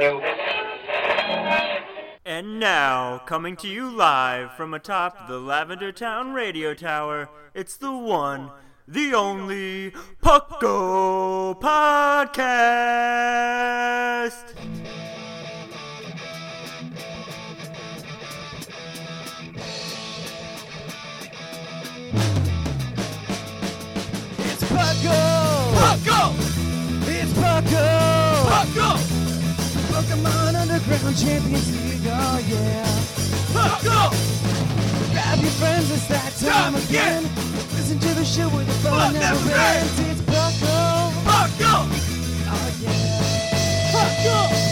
You? And now, coming to you live from atop the Lavender Town radio tower, it's the one, the only Pucko Podcast. Pucko! Pucko! Pokemon Underground Champions League, oh yeah. Pucko! Grab your friends, it's that time again. Listen to the show where the fun never ends. It's Pucko! Pucko! Oh yeah. Pucko!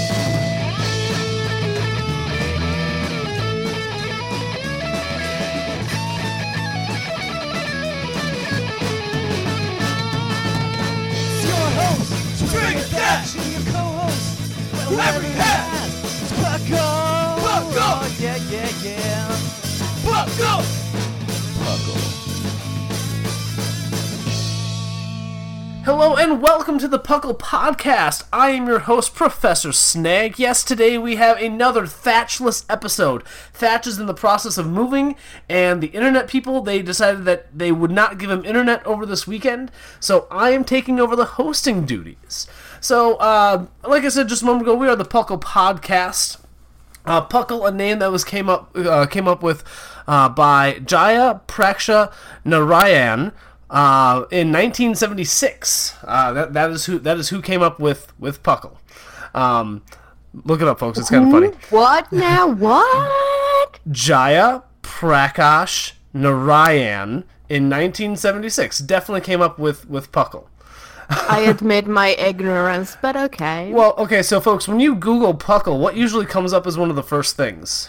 Drink Dash, and your co-host, Larry Hat. It's Pucko. Pucko. Oh, yeah, yeah, yeah. Pucko. Pucko. Hello and welcome to the Puckle Podcast. I am your host, Professor Snag. Yes, today we have another Thatchless episode. Thatch is in the process of moving, and the internet people they decided that they would not give him internet over this weekend, so I am taking over the hosting duties. So, uh, like I said just a moment ago, we are the Puckle Podcast. Uh, Puckle, a name that was came up uh, came up with uh, by Jaya Prakash Narayan uh, in 1976. Uh, that that is who that is who came up with with Puckle. Um, look it up, folks. It's kind of funny. What now? What? Jaya Prakash Narayan in 1976 definitely came up with with Puckle. I admit my ignorance, but okay. Well, okay, so folks, when you Google Puckle, what usually comes up as one of the first things?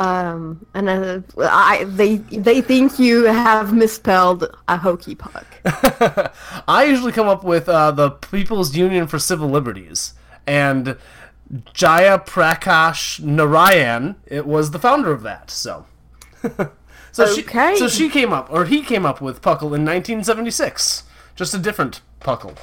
Um, and uh, I they they think you have misspelled a hokey puck. I usually come up with uh, the People's Union for Civil Liberties, and Jaya Prakash Narayan it was the founder of that. So, so Okay. she so she came up or he came up with Puckle in 1976, just a different Puckle.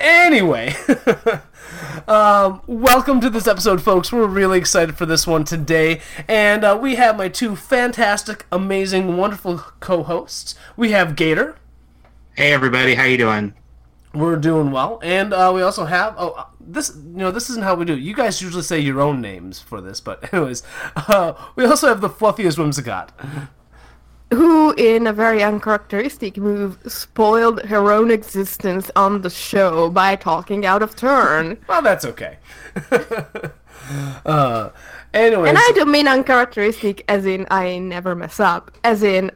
Anyway, um, welcome to this episode, folks. We're really excited for this one today, and uh, we have my two fantastic, amazing, wonderful co-hosts. We have Gator. Hey everybody, how you doing? We're doing well, and uh, we also have oh uh, this you know this isn't how we do. it. You guys usually say your own names for this, but anyways, uh, we also have the fluffiest whimsicott. Who, in a very uncharacteristic move, spoiled her own existence on the show by talking out of turn. Well, that's okay. uh, anyways, And I don't mean uncharacteristic as in I never mess up, as in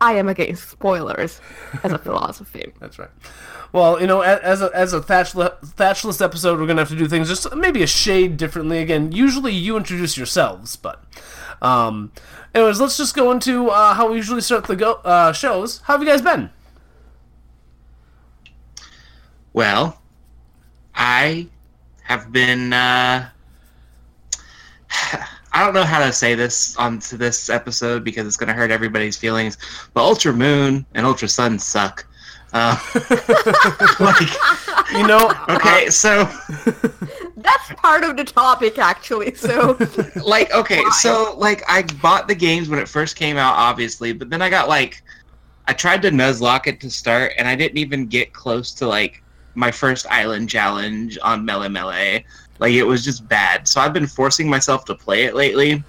I am against spoilers as a philosophy. That's right. Well, you know, as a, as a thatchless, thatchless episode, we're gonna have to do things just maybe a shade differently. Again, usually you introduce yourselves, but um, anyways, let's just go into uh, how we usually start the go uh, shows. How have you guys been? Well, I have been. Uh, I don't know how to say this onto this episode because it's going to hurt everybody's feelings. But Ultra Moon and Ultra Sun suck. Uh, like, You know, okay, so That's part of the topic, actually, so. like okay so like i bought the games when it first came out obviously but then i got like i tried to nuzlocke it to start and i didn't even get close to like my first island challenge on Melemele like it was just bad so i've been forcing myself to play it lately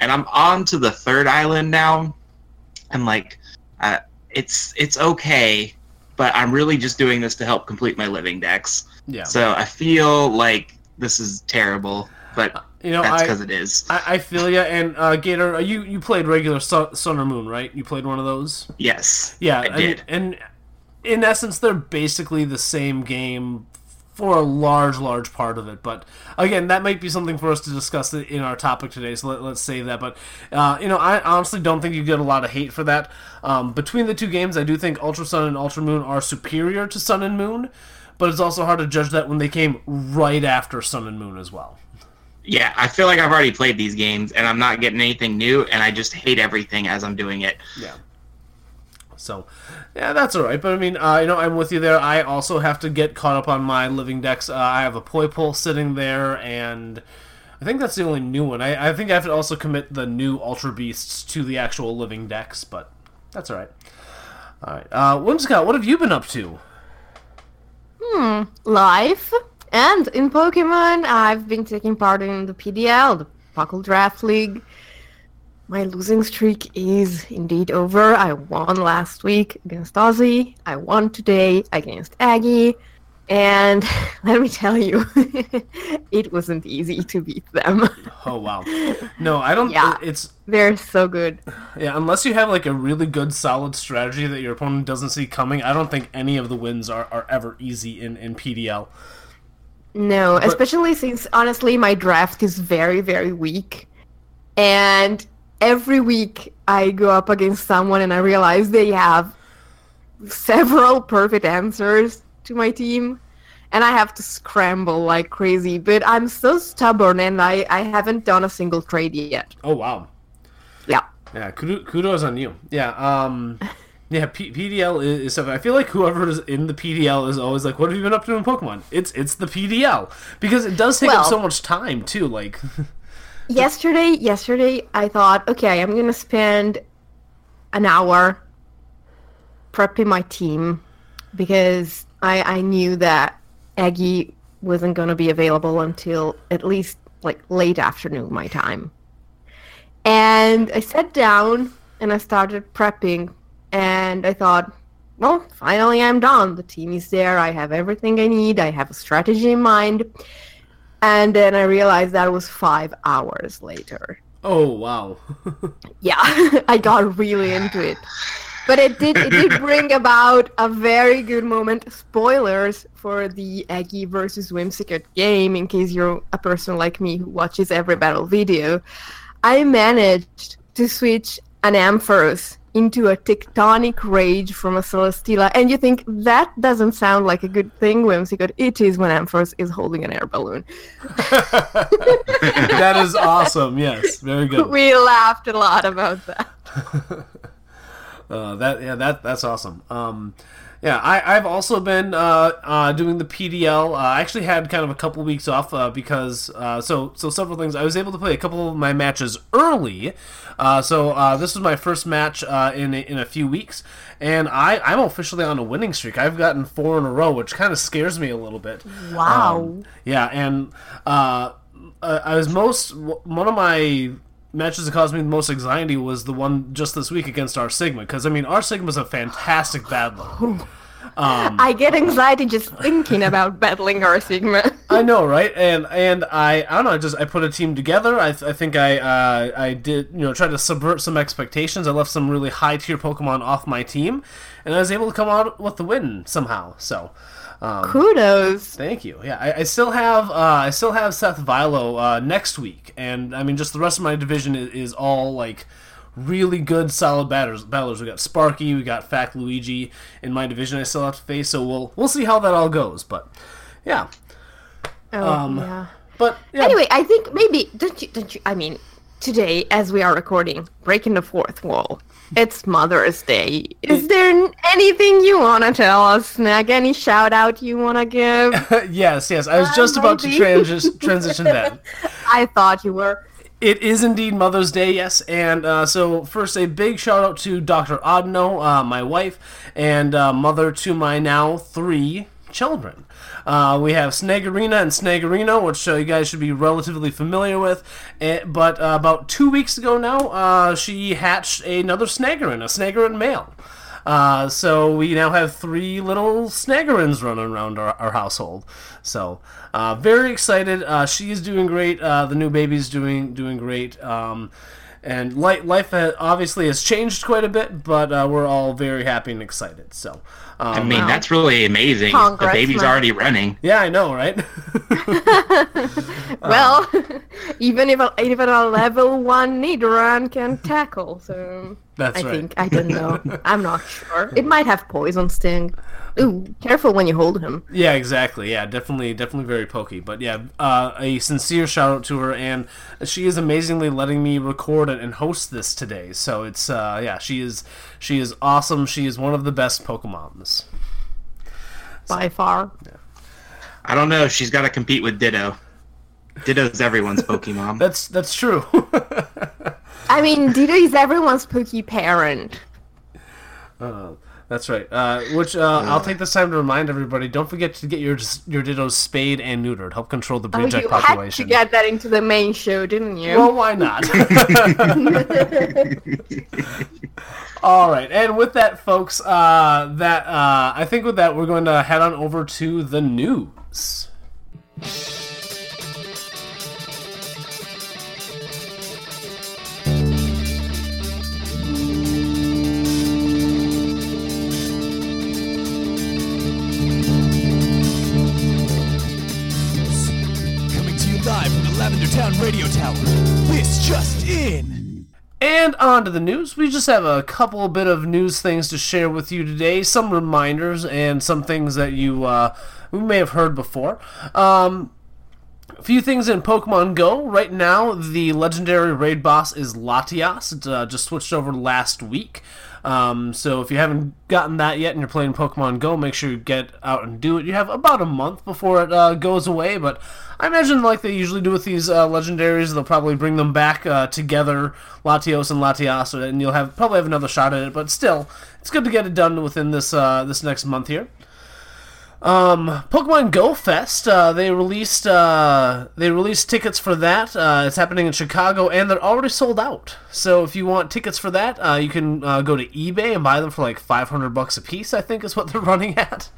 and i'm on to the third island now and like uh, it's it's okay but i'm really just doing this to help complete my living dex yeah. so i feel like this is terrible but You know, that's because it is. I, I feel you. And uh, Gator, uh, you you played regular sun, sun or moon, right? You played one of those. yes. Yeah, I and- did. And, in essence, they're basically the same game for a large, large part of it. But again, that might be something for us to discuss in our topic today. So let, let's save that. But uh, you know, I honestly don't think you get a lot of hate for that. Um, between the two games, I do think Ultra Sun and Ultra Moon are superior to Sun and Moon. But it's also hard to judge that when they came right after Sun and Moon as well. Yeah, I feel like I've already played these games and I'm not getting anything new, and I just hate everything as I'm doing it. Yeah. So, yeah, that's all right. But I mean, uh, you know, I'm with you there. I also have to get caught up on my living dex. Uh, I have a Poipole sitting there, and I think that's the only new one. I, I think I have to also commit the new Ultra Beasts to the actual living dex, but that's all right. All right, uh, Whimsicott, what have you been up to? Hmm. life. And in Pokemon, I've been taking part in the PDL, the Puckle Draft League. My losing streak is indeed over. I won last week against Ozzy. I won today against Aggie. And let me tell you, it wasn't easy to beat them. Oh wow, no, I don't. Yeah. It's They're so good. yeah, unless you have like a really good, solid strategy that your opponent doesn't see coming. I don't think any of the wins are, are ever easy in in PDL. No, especially since honestly my draft is very, very weak. And every week I go up against someone and I realize they have several perfect answers to my team. And I have to scramble like crazy. But I'm so stubborn and I, I haven't done a single trade yet. Oh wow. Yeah. Yeah, kudos, on you. Yeah, um, yeah. P- PDL is, something. I feel like whoever is in the PDL is always like, "What have you been up to in Pokemon?" It's it's the PDL because it does take up so much time too. Like, yesterday yesterday i thought okay i'm gonna spend an hour prepping my team because i i knew that aggie wasn't gonna be available until at least like late afternoon my time. And i sat down and i started prepping and i thought well finally i'm done. The team is there. I have everything i need. I have a strategy in mind. And then I realized that was five hours later. oh wow, Yeah, I got really into it. But it did it did bring about a very good moment. Spoilers for the Aggie versus Whimsicott game, in case you're a person like me who watches every battle video. I managed to switch an Ampharos into a Tectonic Rage from a Celesteela, and you think that doesn't sound like a good thing, Whimsicott. It is when Ampharos is holding an air balloon. that is awesome. Yes, very good. We laughed a lot about that. Uh, that yeah, that that's awesome. Um, yeah, I I've also been uh, uh, doing the PDL. Uh, I actually had kind of a couple weeks off uh, because uh, so so several things. I was able to play a couple of my matches early. Uh, so uh, this was my first match uh, in a, in a few weeks, and I I'm officially on a winning streak. I've gotten four in a row, which kind of scares me a little bit. Wow. Um, yeah, and uh, uh, I was most one of my matches that caused me the most anxiety was the one just this week against our Sigma because I mean our Sigma's a fantastic battler. I get anxiety just thinking about battling our Sigma. I know, right? And and I I don't know. I just I put a team together. I, I think I uh, I did you know try to subvert some expectations. I left some really high tier Pokemon off my team, and I was able to come out with the win somehow. So. Um, Kudos. Thank you. Yeah, I, I still have uh, I still have Seth Vilo uh, next week, and I mean just the rest of my division is, is all like really good, solid batters. Battlers. We got Sparky, we got Fact Luigi in my division. I still have to face, so we'll we'll see how that all goes. But yeah, Oh, Um, yeah. but yeah, Anyway, I think maybe don't you don't you I mean today as we are recording, breaking the fourth wall. It's Mother's Day. Is there anything you want to tell us, Snag? Any shout out you want to give? yes, yes. I was Uh, just about to transi- transition that. I thought you were. It is indeed Mother's Day, yes. And uh, so, first, a big shout out to Dr. Odno, uh, my wife, and uh, mother to my now three children. Uh, we have Snagarina and Snagarino, which uh, you guys should be relatively familiar with. Eh, but uh, about two weeks ago now, uh, she hatched another Snagarin, a Snagarin male. Uh, so we now have three little snaggerins running around our, our household. So uh, very excited. Uh, she is doing great. Uh, the new baby's doing doing great. Um, and li- life obviously has changed quite a bit, but uh, we're all very happy and excited. So, um, I mean, that's really amazing. Congrats, the baby's man. already running. yeah, I know, right? Well, even if a, even a level one Nidoran can tackle, so That's I right. think I don't know. I'm not sure. It might have poison sting. Ooh, careful when you hold him. Yeah, exactly. Yeah, definitely, definitely very pokey. But yeah, uh, a sincere shout out to her, and she is amazingly letting me record it and host this today. So it's uh, yeah, she is she is awesome. She is one of the best Pokemon's. By far. I don't know. She's got to compete with Ditto. Ditto's everyone's Pokemon. That's that's true. I mean, Ditto is everyone's Poke parent. that's right. Uh, which uh, I'll take this time to remind everybody: don't forget to get your your Dittos spayed and neutered. Help control the Oh, Bridgec you had to get that into the main show, didn't you? Well, why not? All right, and with that, folks, uh, that uh, I think with that we're going to head on over to the news. Radio Tower. This just in. And on to the news. We just have a couple bit of news things to share with you today. Some reminders and some things that you uh, we may have heard before. Um, a few things in Pokemon Go. Right now, the legendary raid boss is Latias. It uh, just switched over last week. Um, so if you haven't gotten that yet and you're playing Pokemon Go, make sure you get out and do it. You have about a month before it uh, goes away, but I imagine like they usually do with these uh, legendaries, they'll probably bring them back uh, together, Latios and Latias, and you'll have probably have another shot at it. But still, it's good to get it done within this uh, this next month here. Um, Pokemon Go Fest. Uh, they released uh, they released tickets for that. Uh, it's happening in Chicago, and they're already sold out. So if you want tickets for that, uh, you can uh, go to eBay and buy them for like five hundred bucks a piece. I think is what they're running at.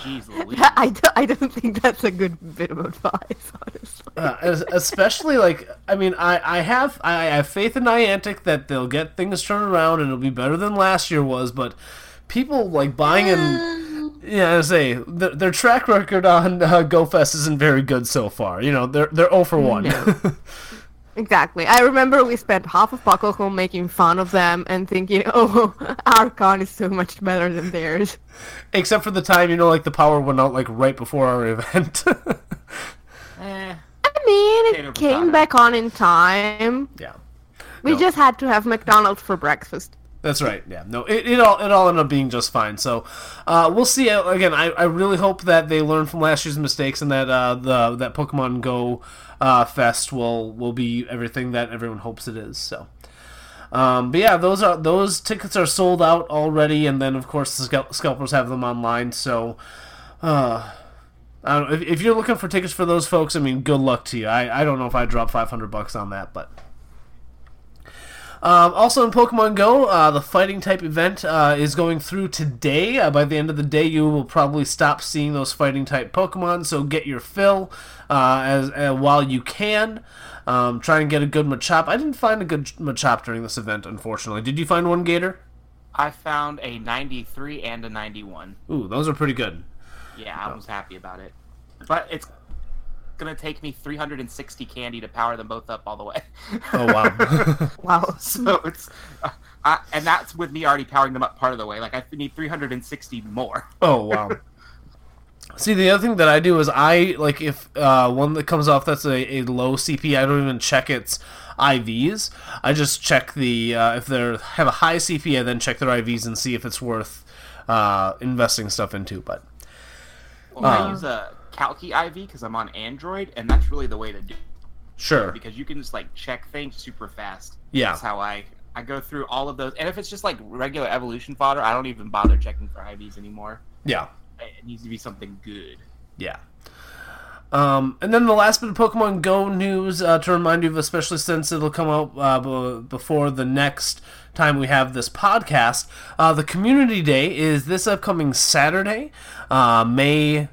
Jeez Louise. I, do, I don't think that's a good bit of advice, honestly. Uh, especially like I mean I, I have I have faith in Niantic that they'll get things turned around and it'll be better than last year was, but people like buying and yeah, I say their, their track record on uh, GoFest isn't very good so far. You know they're they're 0 for one. Exactly. I remember we spent half of PuckleCon making fun of them and thinking, oh, our con is so much better than theirs. Except for the time you know like the power went out like right before our event. Eh, I mean, Potato, it came potato. back on in time. yeah. We No. just had to have McDonald's for breakfast. That's right. Yeah. No, it, it all it all ended up being just fine. So, uh, we'll see. Uh, Again, I, I really hope that they learn from last year's mistakes and that uh, the that Pokemon Go uh, Fest will will be everything that everyone hopes it is. So. Um, but yeah, those are those tickets are sold out already, and then of course the scalp- scalpers have them online. So, uh, I don't, if, if you're looking for tickets for those folks, I mean, good luck to you. I, I don't know if I'd drop 500 bucks on that, but um, also in Pokemon Go, uh, the fighting type event uh, is going through today. Uh, by the end of the day, you will probably stop seeing those fighting type Pokemon. So get your fill uh, as uh, while you can. Um, try and get a good Machop. I didn't find a good Machop during this event, unfortunately. Did you find one, Gator? I found a 93 and a 91. Ooh, those are pretty good. Yeah, I was happy about it. But it's gonna take me 360 candy to power them both up all the way. Oh wow. Wow. so it's, uh, I, and that's with me already powering them up part of the way. Like I need 360 more. Oh wow. See, the other thing that I do is I like if uh, one that comes off that's a, a low CP, I don't even check its IVs. I just check the uh, if they have a high CP, I then check their IVs and see if it's worth uh, investing stuff into. But Well, I use a Calcy IV because I'm on Android, and that's really the way to do it sure, because you can just like check things super fast. Yeah. That's how I I go through all of those. And if it's just like regular evolution fodder, I don't even bother checking for IVs anymore. yeah, It needs to be something good. yeah. Um, and then the last bit of Pokemon Go news uh, to remind you of, especially since it'll come out uh, b- before the next time we have this podcast. Uh, the community day is this upcoming Saturday, uh, May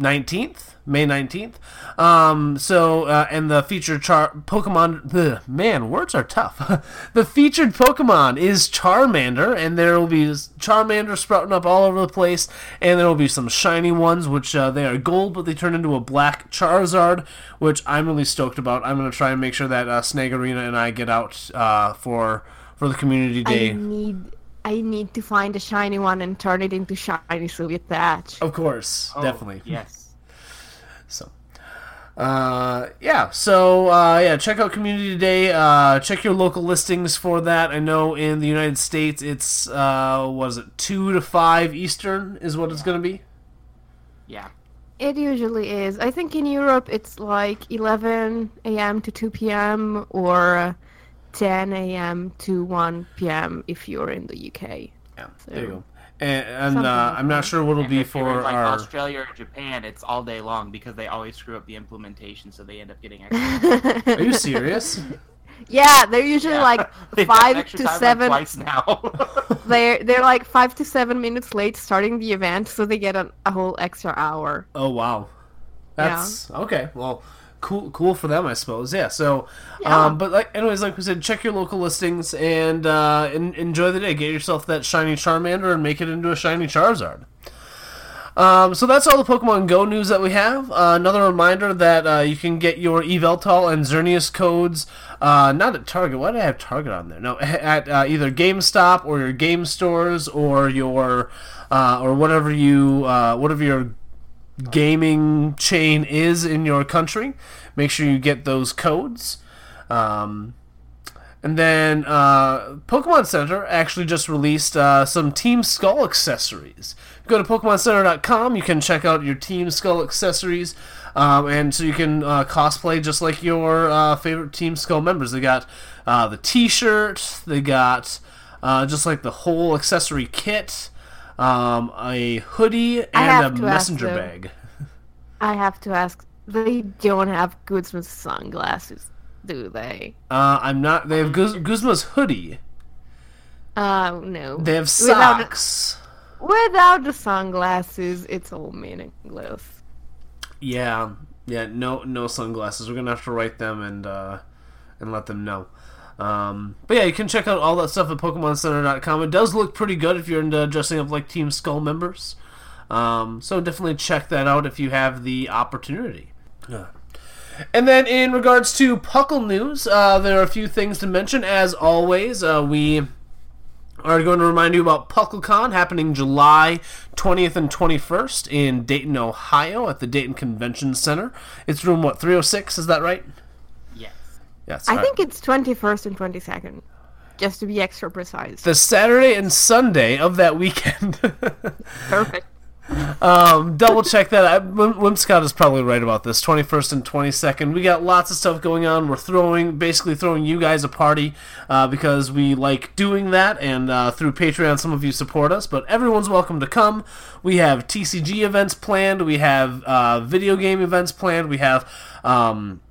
19th. May 19th. Um, so, uh, and the featured char- Pokemon, the man, words are tough. the featured Pokemon is Charmander, and there will be Charmander sprouting up all over the place, and there will be some shiny ones, which uh, they are gold, but they turn into a black Charizard, which I'm really stoked about. I'm going to try and make sure that uh, Snagarina and I get out uh, for for the community day. I need I need to find a shiny one and turn it into shiny Soviet thatch. Of course, Oh, definitely. Yes. So, uh, yeah. So, uh, yeah. Check out Community Day. Uh, check your local listings for that. I know in the United States, it's uh, was it two to five Eastern is what it's gonna be. Yeah. It usually is. I think in Europe it's like 11 a.m. to 2 p.m. or 10 a.m. to 1 p.m. if you're in the UK. Yeah, So- there you go. And, and uh, I'm not sure what it'll And be if for like our. Australia or Japan, it's all day long because they always screw up the implementation, so they end up getting extra. Are you serious? Yeah, they're usually like five to time, like, seven. twice now. they're they're like five to seven minutes late starting the event, so they get a, a whole extra hour. Oh wow, that's okay. Well, cool, cool for them, I suppose. Yeah. So, um, but like, anyways, like we said, check your local listings and uh, en- enjoy the day. Get yourself that shiny Charmander and make it into a shiny Charizard. Um, so that's all the Pokemon Go news that we have. Uh, another reminder that uh, you can get your Yveltal and Xerneas codes uh, not at Target. Why did I have Target on there? No, at uh, either GameStop or your game stores or your uh, or whatever you uh, whatever your gaming chain is in your country. Make sure you get those codes. Um, and then uh, Pokemon Center actually just released uh, some Team Skull accessories. Go to PokemonCenter.com. You can check out your Team Skull accessories, um, and so you can uh, cosplay just like your uh, favorite Team Skull members. They got uh, the T-shirt. They got uh, just like the whole accessory kit, um, a hoodie, and a messenger bag. I have to ask, they don't have Guzma's sunglasses, do they? Uh, I'm not. They have Guz- Guzma's hoodie. Uh, no. They have Without socks. Without the sunglasses, it's all meaningless. Yeah, yeah. No, no sunglasses. We're gonna have to write them and uh, and let them know. Um, but yeah, you can check out all that stuff at PokemonCenter.com. It does look pretty good if you're into dressing up like Team Skull members. Um, so definitely check that out if you have the opportunity. Yeah. And then in regards to Puckle news, uh, there are a few things to mention. As always, uh, we are going to remind you about PuckleCon happening July 20th and 21st in Dayton, Ohio at the Dayton Convention Center. It's room, what, 306? Is that right? Yes. I think it's 21st and 22nd, just to be extra precise. the Saturday and Sunday of that weekend. Perfect. um, double check that. I, Scott is probably right about this. Twenty first and twenty second. We got lots of stuff going on. We're throwing, basically throwing you guys a party uh, because we like doing that, and uh, through Patreon, some of you support us. But everyone's welcome to come. We have TCG events planned. We have uh, video game events planned. We have. Um,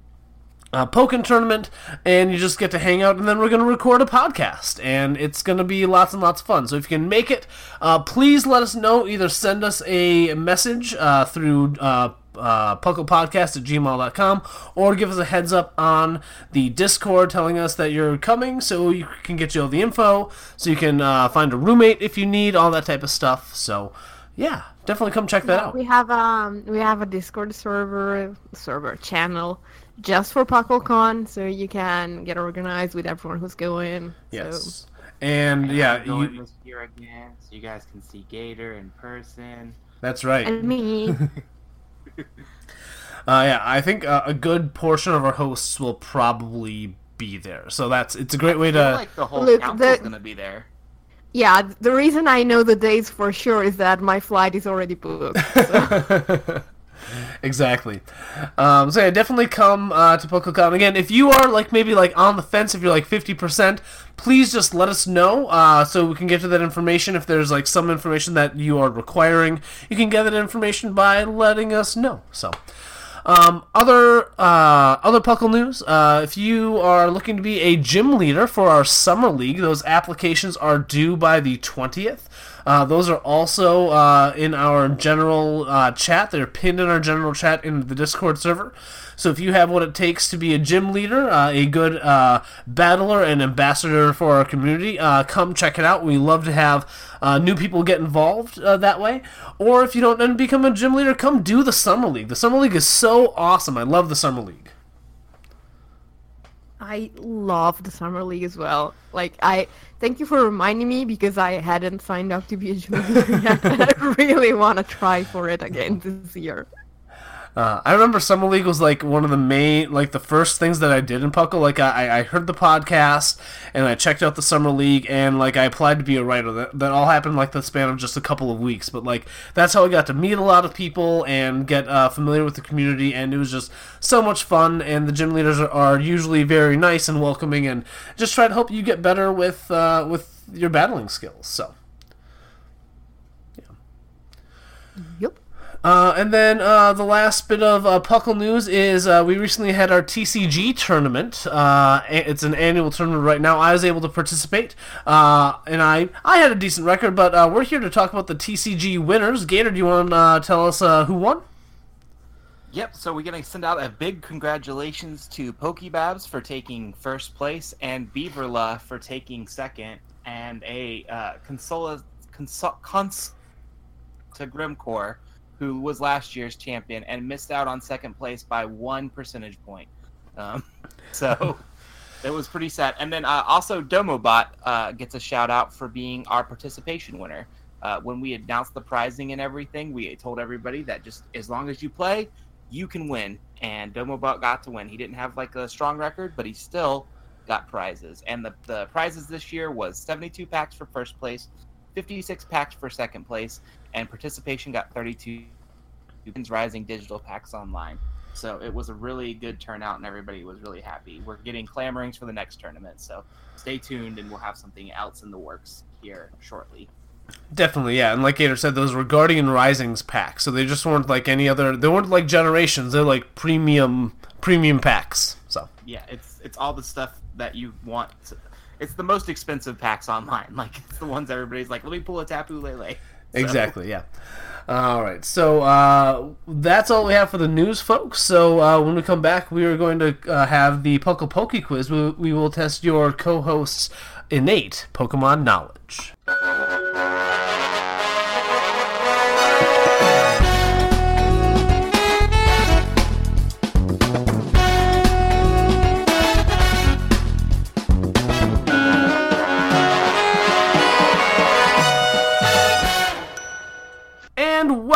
uh, Pokken tournament, and you just get to hang out, and then we're going to record a podcast, and it's going to be lots and lots of fun. So if you can make it, uh, please let us know. Either send us a message uh, through uh, uh, pucklepodcast at gmail.com, or give us a heads up on the Discord telling us that you're coming, so you can get you all the info, so you can uh, find a roommate if you need, all that type of stuff. So yeah, definitely come check that out. We have um we have a Discord server server channel just for PuckleCon, so you can get organized with everyone who's going. Yes. And yeah, I'm going you, this year again, so you guys can see Gator in person. that's right. And me. Uh, yeah, I think uh, a good portion of our hosts will probably be there. So that's it's a great way I feel to. like the whole Look, council's the- gonna be there. yeah, the reason I know the dates for sure is that my flight is already booked. exactly. Um, so yeah, definitely come uh, to PokeCon again. If you are like maybe like on the fence, if you're like fifty percent, please just let us know uh, so we can get to that information. If there's like some information that you are requiring, you can get that information by letting us know. So. Um, other uh, other Puckle news. Uh, if you are looking to be a gym leader for our summer league, those applications are due by the twentieth. Uh, those are also uh, in our general uh, chat. They're pinned in our general chat in the Discord server. So if you have what it takes to be a gym leader, uh, a good uh, battler and ambassador for our community, uh, come check it out. We love to have new people get involved that way. Or if you don't then become a gym leader, come do the summer league. The summer league is so awesome. I love the summer league. I love the summer league as well. Like I thank you for reminding me because I hadn't signed up to be a leader yet, I really want to try for it again this year. Uh, I remember Summer League was like one of the main, like the first things that I did in Puckle. Like I, I heard the podcast and I checked out the Summer League and like I applied to be a writer. That, that all happened like the span of just a couple of weeks. But like that's how I got to meet a lot of people and get uh, familiar with the community. And it was just so much fun. And the gym leaders are, are usually very nice and welcoming and just try to help you get better with uh, with your battling skills. So. Uh, and then uh, the last bit of uh, Puckle news is uh, we recently had our TCG tournament. Uh, it's an annual tournament right now. I was able to participate, uh, and I I had a decent record. But we're here to talk about the TCG winners. Gator, do you want to tell us who won? Yep, so we're going to send out a big congratulations to Pokebabs for taking first place and Beaverla for taking second, and a uh, Consola Consol Cons to Grimcore, who was last year's champion and missed out on second place by one percentage point. Um, so it was pretty sad. And then uh, also Domobot uh, gets a shout out for being our participation winner. Uh, when we announced the prizing and everything, we told everybody that just as long as you play, you can win. And Domobot got to win. He didn't have like a strong record, but he still got prizes. And the, the prizes this year was 72 packs for first place, 56 packs for second place, and participation got 32 Rising digital packs online. So it was a really good turnout, and everybody was really happy. We're getting clamorings for the next tournament, so stay tuned, and we'll have something else in the works here shortly. Definitely, yeah. And like Gator said, those were Guardian Risings packs, so they just weren't like any other. They weren't like generations. They're like premium premium packs. So Yeah, it's it's all the stuff that you want. To, it's the most expensive packs online. Like it's the ones everybody's like, let me pull a Tapu Lele. Exactly, yeah. All right, so uh, that's all we have for the news, folks. So uh, when we come back, we are going to uh, have the Puckle Poke quiz. We, we will test your co-host's innate Pokemon knowledge.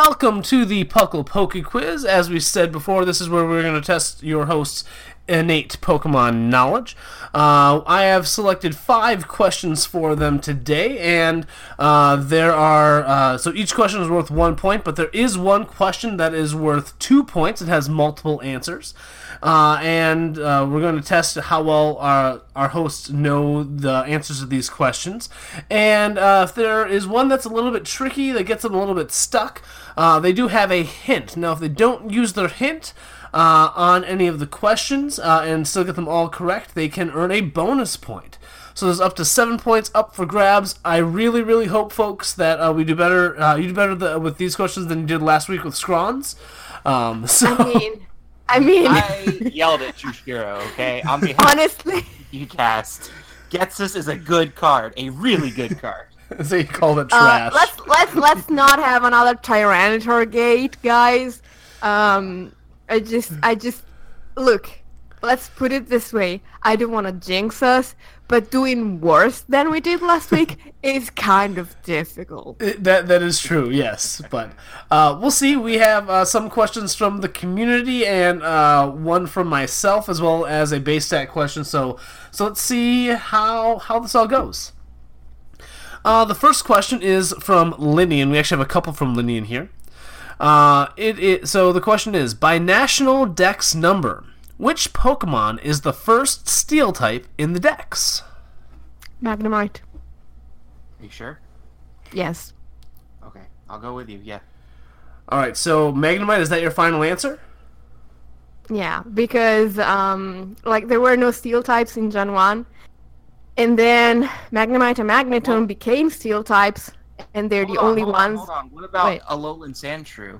Welcome to the Puckle Poke Quiz. As we said before, this is where we're going to test your host's innate Pokemon knowledge. Uh, I have selected five questions for them today, and uh, there are uh, so each question is worth one point, but there is one question that is worth two points. It has multiple answers. Uh, and uh, we're going to test how well our, our hosts know the answers to these questions. And uh, if there is one that's a little bit tricky, that gets them a little bit stuck, uh, they do have a hint. Now, if they don't use their hint uh, on any of the questions uh, and still get them all correct, they can earn a bonus point. So there's up to seven points up for grabs. I really, really hope, folks, that uh, we do better. Uh, you do better th- with these questions than you did last week with Scrawns. Um, so I mean, I mean, I yelled at Chushiro, okay? On behalf honestly, you cast. Getsus is a good card, a really good card. so you call it uh, trash. let's let's let's not have another Tyranitar gate, guys. Um, I just I just look. Let's put it this way. I don't want to jinx us, but doing worse than we did last week is kind of difficult. It- that that is true, yes. But uh, we'll see. We have uh, some questions from the community and uh, one from myself, as well as a base stat question. So so let's see how how this all goes. Uh, the first question is from Linian. We actually have a couple from Linian here. Uh, it, it so the question is by national dex number, which Pokemon is the first Steel type in the dex? Magnemite. Are you sure? Yes. Okay, I'll go with you. Yeah. All right, so Magnemite is that your final answer? Yeah, because um, like there were no steel types in Gen One, and then Magnemite and Magneton became steel types, and they're the on, only hold on, ones. Hold on. What about Wait. Alolan Sandshrew?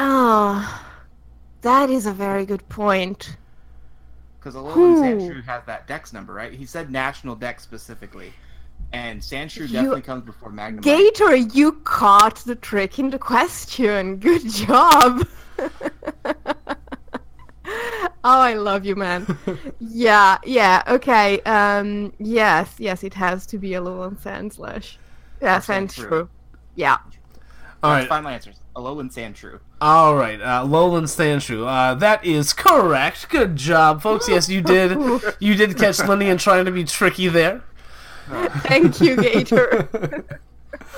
Oh, that is a very good point. Because Alolan Whew. Sandshrew has that dex number, right? He said national dex specifically. And Sandshrew You- definitely comes before Magnemite. Gator, you caught the trick in the question. Good job. oh, I love you, man. yeah, yeah, okay. Um, yes, yes, it has to be a little Sandslash. Yeah, Or sand Sandshrew. true. Yeah. All That's right. final answers. Alolan Sandshrew. All right, uh, Alolan Sandshrew. Uh, that is correct. Good job, folks. Yes, you did. You did catch Lenny and trying to be tricky there. Thank you, Gator.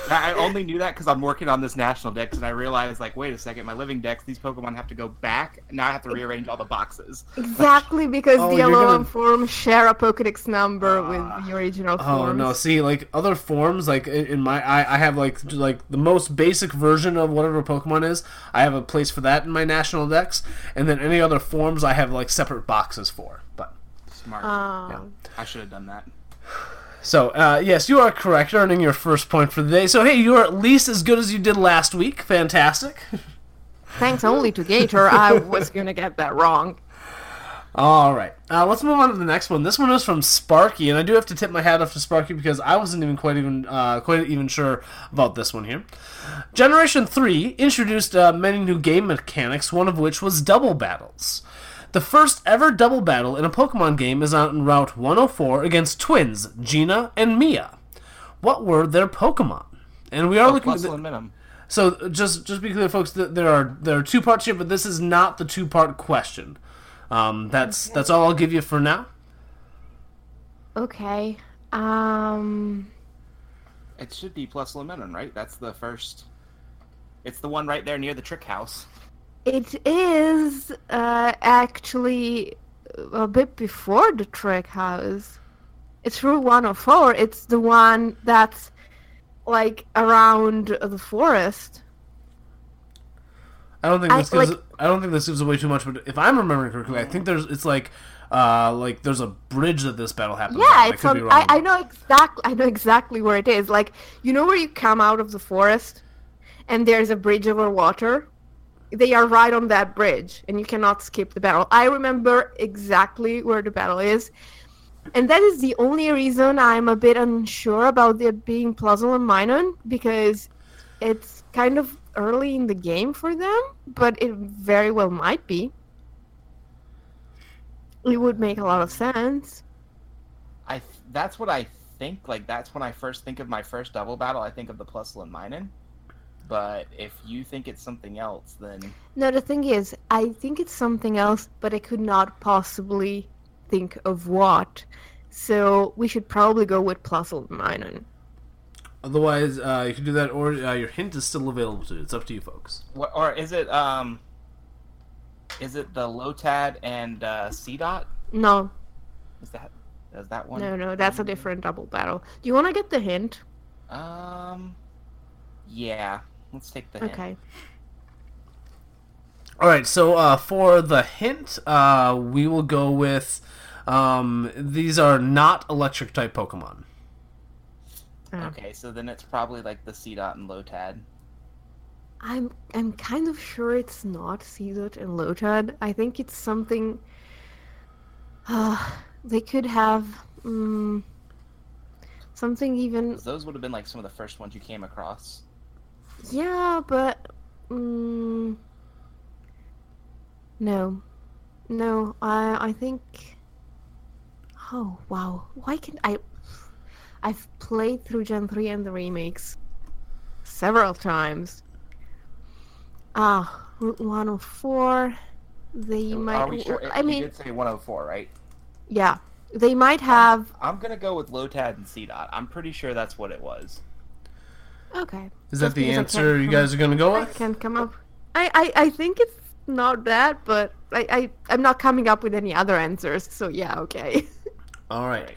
I I only knew that because I'm working on this national dex, and I realized, like, wait a second, my living dex, these Pokemon have to go back. Now I have to rearrange all the boxes. exactly, because Oh, the you're Alolan gonna- forms share a Pokedex number with the original Oh forms. no! See, like other forms, like in in my, I, I have like like the most basic version of whatever Pokemon is. I have a place for that in my national dex, and then any other forms, I have like separate boxes for. But Smart. Um, I should have done that. So uh, yes, you are correct, earning your first point for the day. So hey, you are at least as good as you did last week. Fantastic. Thanks only to Gator, I was gonna get that wrong. All right, uh, let's move on to the next one. This one is from Sparky, and I do have to tip my hat off to Sparky because I wasn't even quite even uh, quite even sure about this one here. Generation three introduced uh, many new game mechanics, one of which was double battles. The first ever double battle in a Pokemon game is on Route 104 against twins Gina and Mia. What were their Pokemon? And we are Oh, looking plus at the- minimum. so just just be clear, folks. There are there are two parts here, but this is not the two part question. Um, that's that's all I'll give you for now. Okay. Um. It should be Plusle Minun, right? That's the first. It's the one right there near the trick house. It is uh, actually a bit before the trick house. It's Route 104. It's the one that's like around the forest. I don't think I- this gives like- I don't think this gives away too much. But if I'm remembering correctly, I think there's it's like uh like there's a bridge that this battle happens. Yeah, I it's on. I, I know exactly. I know exactly where it is. Like you know where you come out of the forest, and there's a bridge over water. They are right on that bridge, and you cannot skip the battle. I remember exactly where the battle is, and that is the only reason I'm a bit unsure about it being Plusle and Minun because it's kind of early in the game for them, but it very well might be. It would make a lot of sense. I. th- That's what I think. Like that's when I first think of my first double battle. I think of the Plusle Minun. But if you think it's something else, then No, the thing is, I think it's something else, but I could not possibly think of what. So we should probably go with Plusle Minun. Otherwise, uh, you can do that, or uh, your hint is still available to you. It's up to you, folks. what? Or is it um? Is it the Lotad and uh, Seedot? No, Is that is that one? no, no, that's a different double battle. Do you want to get the hint? Um. Yeah. Let's take the hint. Okay. All right, so uh, for the hint, uh, we will go with um, these are not electric type Pokemon. Okay, so then it's probably like the Seedot and Lotad. I'm I'm kind of sure it's not Seedot and Lotad. I think it's something. Uh, they could have mm, something even. Those would have been like some of the first ones you came across. Yeah, but mm, no, no. I I think. Oh wow! Why can I? I've played through Gen three and the remakes several times. Ah, Route one hundred four. They might. Are we sure? I you mean, did say 104, right? yeah, they might have. I'm gonna go with Lotad and Seedot. I'm pretty sure that's what it was. Okay. Is that the answer you guys are going to go with? I can't come up. I, I, I think it's not that, but I, I I'm not coming up with any other answers. So yeah, okay. All right.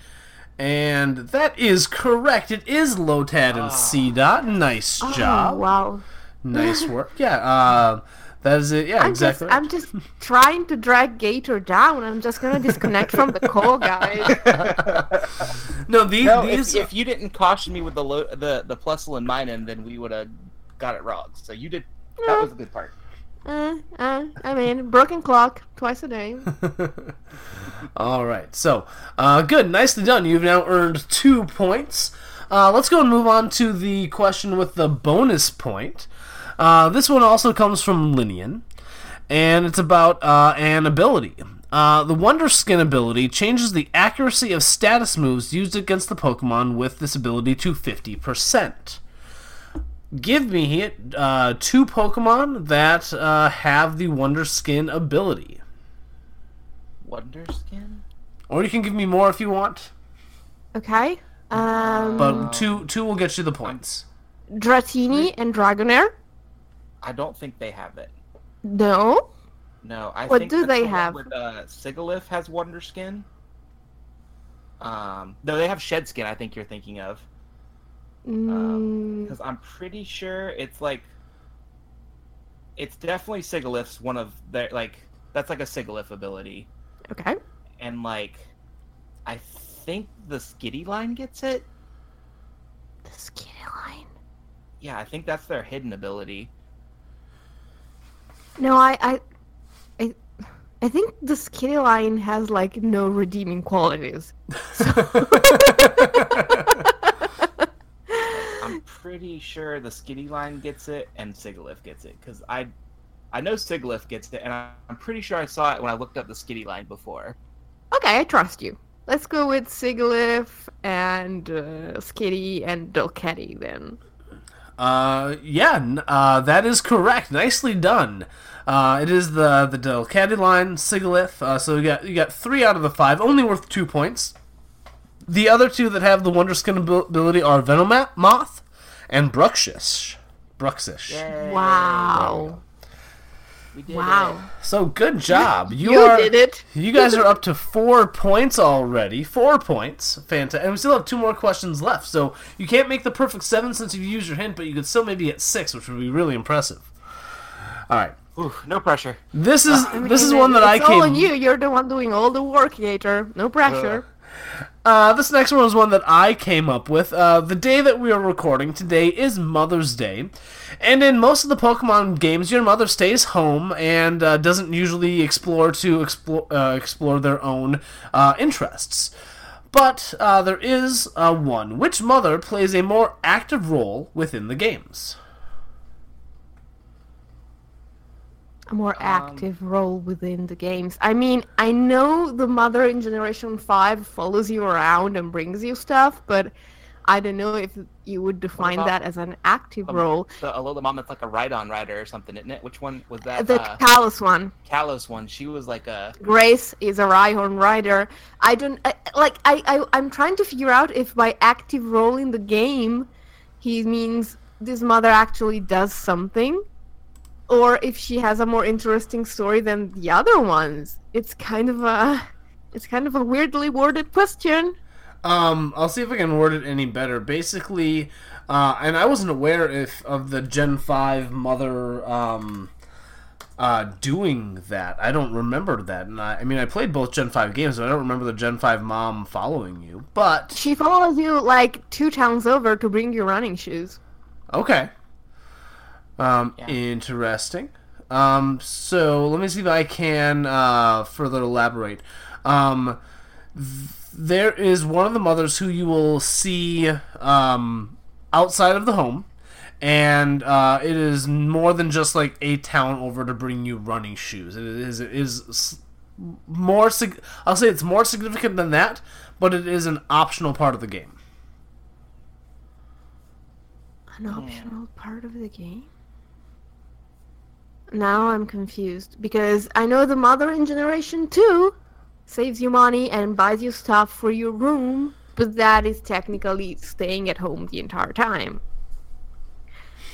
And that is correct. It is Lotad and Seedot. Nice job. Oh, wow. Nice work. Yeah. Uh, That is it. Yeah, I'm exactly. just I'm just trying to drag Gator down. I'm just gonna disconnect from the call, guys. no, these No, these if, if you didn't caution me with the lo- the the plus and minus, then we would have got it wrong. So you did. That was a good part. Uh, uh, I mean, broken clock twice a day. All right. So, uh, good. Nicely done. You've now earned two points. Uh, let's go and move on to the question with the bonus point. Uh, this one also comes from Linian, and it's about uh, an ability. Uh, the Wonder Skin ability changes the accuracy of status moves used against the Pokemon with this ability to 50%. Give me uh, two Pokemon that uh, have the Wonder Skin ability. Wonder skin. Or you can give me more if you want. Okay. Um, But two two will get you the points. Dratini and Dragonair. I don't think they have it. No. No, I What think do they the have? With, uh, Sigilyph has Wonder Skin. Um, no, they have Shed Skin. I think you're thinking of Mm, because I'm pretty sure it's like it's definitely Sigilyph's one of their like that's like a Sigilyph ability, okay. and like I think the Skitty line gets it. The skinny line. Yeah, I think that's their hidden ability. No, I, I, I, I think the skinny line has like no redeeming qualities. I'm pretty sure the Skitty line gets it and Sigilyph gets it because I, I know Sigilyph gets it, and I- I'm pretty sure I saw it when I looked up the Skitty line before. Okay, I trust you. Let's go with Sigilyph and uh, Skitty and Delcatty then. Uh, yeah, uh, that is correct. Nicely done. Uh, it is the the Delcatty line, Sigilyph. Uh, so you got you got three out of the five, only worth two points. The other two that have the Wonder Skin ability are Venomoth and Bruxish. Bruxish. Wow. We did Wow. So good job. You, You are, did it. You guys are up to four points already. Four points. Fantastic. And we still have two more questions left. So you can't make the perfect seven since you've used your hint, but you could still maybe get six, which would be really impressive. All right. Ooh, no pressure. This is I this is mean, one that I it's all on you. You're the one doing all the work, Gator. No pressure. Uh, this next one is one that I came up with. Uh, the day that we are recording today is Mother's Day, and in most of the Pokemon games, your mother stays home and uh, doesn't usually explore to explore uh, explore their own uh, interests. But uh, there is uh, one. Which mother plays a more active role within the games? A more Um, active role within the games. I mean, I know the mother in Generation 5 follows you around and brings you stuff, but I don't know if you would define that as an active Um, role. The Alola Mom that's like a ride-on rider or something, isn't it? Which one was that? The uh, Kalos one. Kalos one. She was like a. Grace is a Rhyhorn rider. I don't I, like. I, I I'm trying to figure out if by active role in the game, he means this mother actually does something, or if she has a more interesting story than the other ones. It's kind of a, it's kind of a weirdly worded question. Um, I'll see if I can word it any better. Basically, uh, and I wasn't aware if of the Gen Five mother um, uh, doing that. I don't remember that, and I, I mean I played both Gen Five games, but I don't remember the Gen Five mom following you. But She follows you like two towns over to bring you running shoes. okay, um, interesting. Um, so let me see if I can uh, further elaborate. Um, th- there is one of the mothers who you will see um, outside of the home, and uh, it is more than just like a town over to bring you running shoes. It is it is more. sig- I'll say it's more significant than that, but it is an optional part of the game. An optional part of the game? Now I'm confused because I know the mother in Generation 2 saves you money and buys you stuff for your room, but that is technically staying at home the entire time.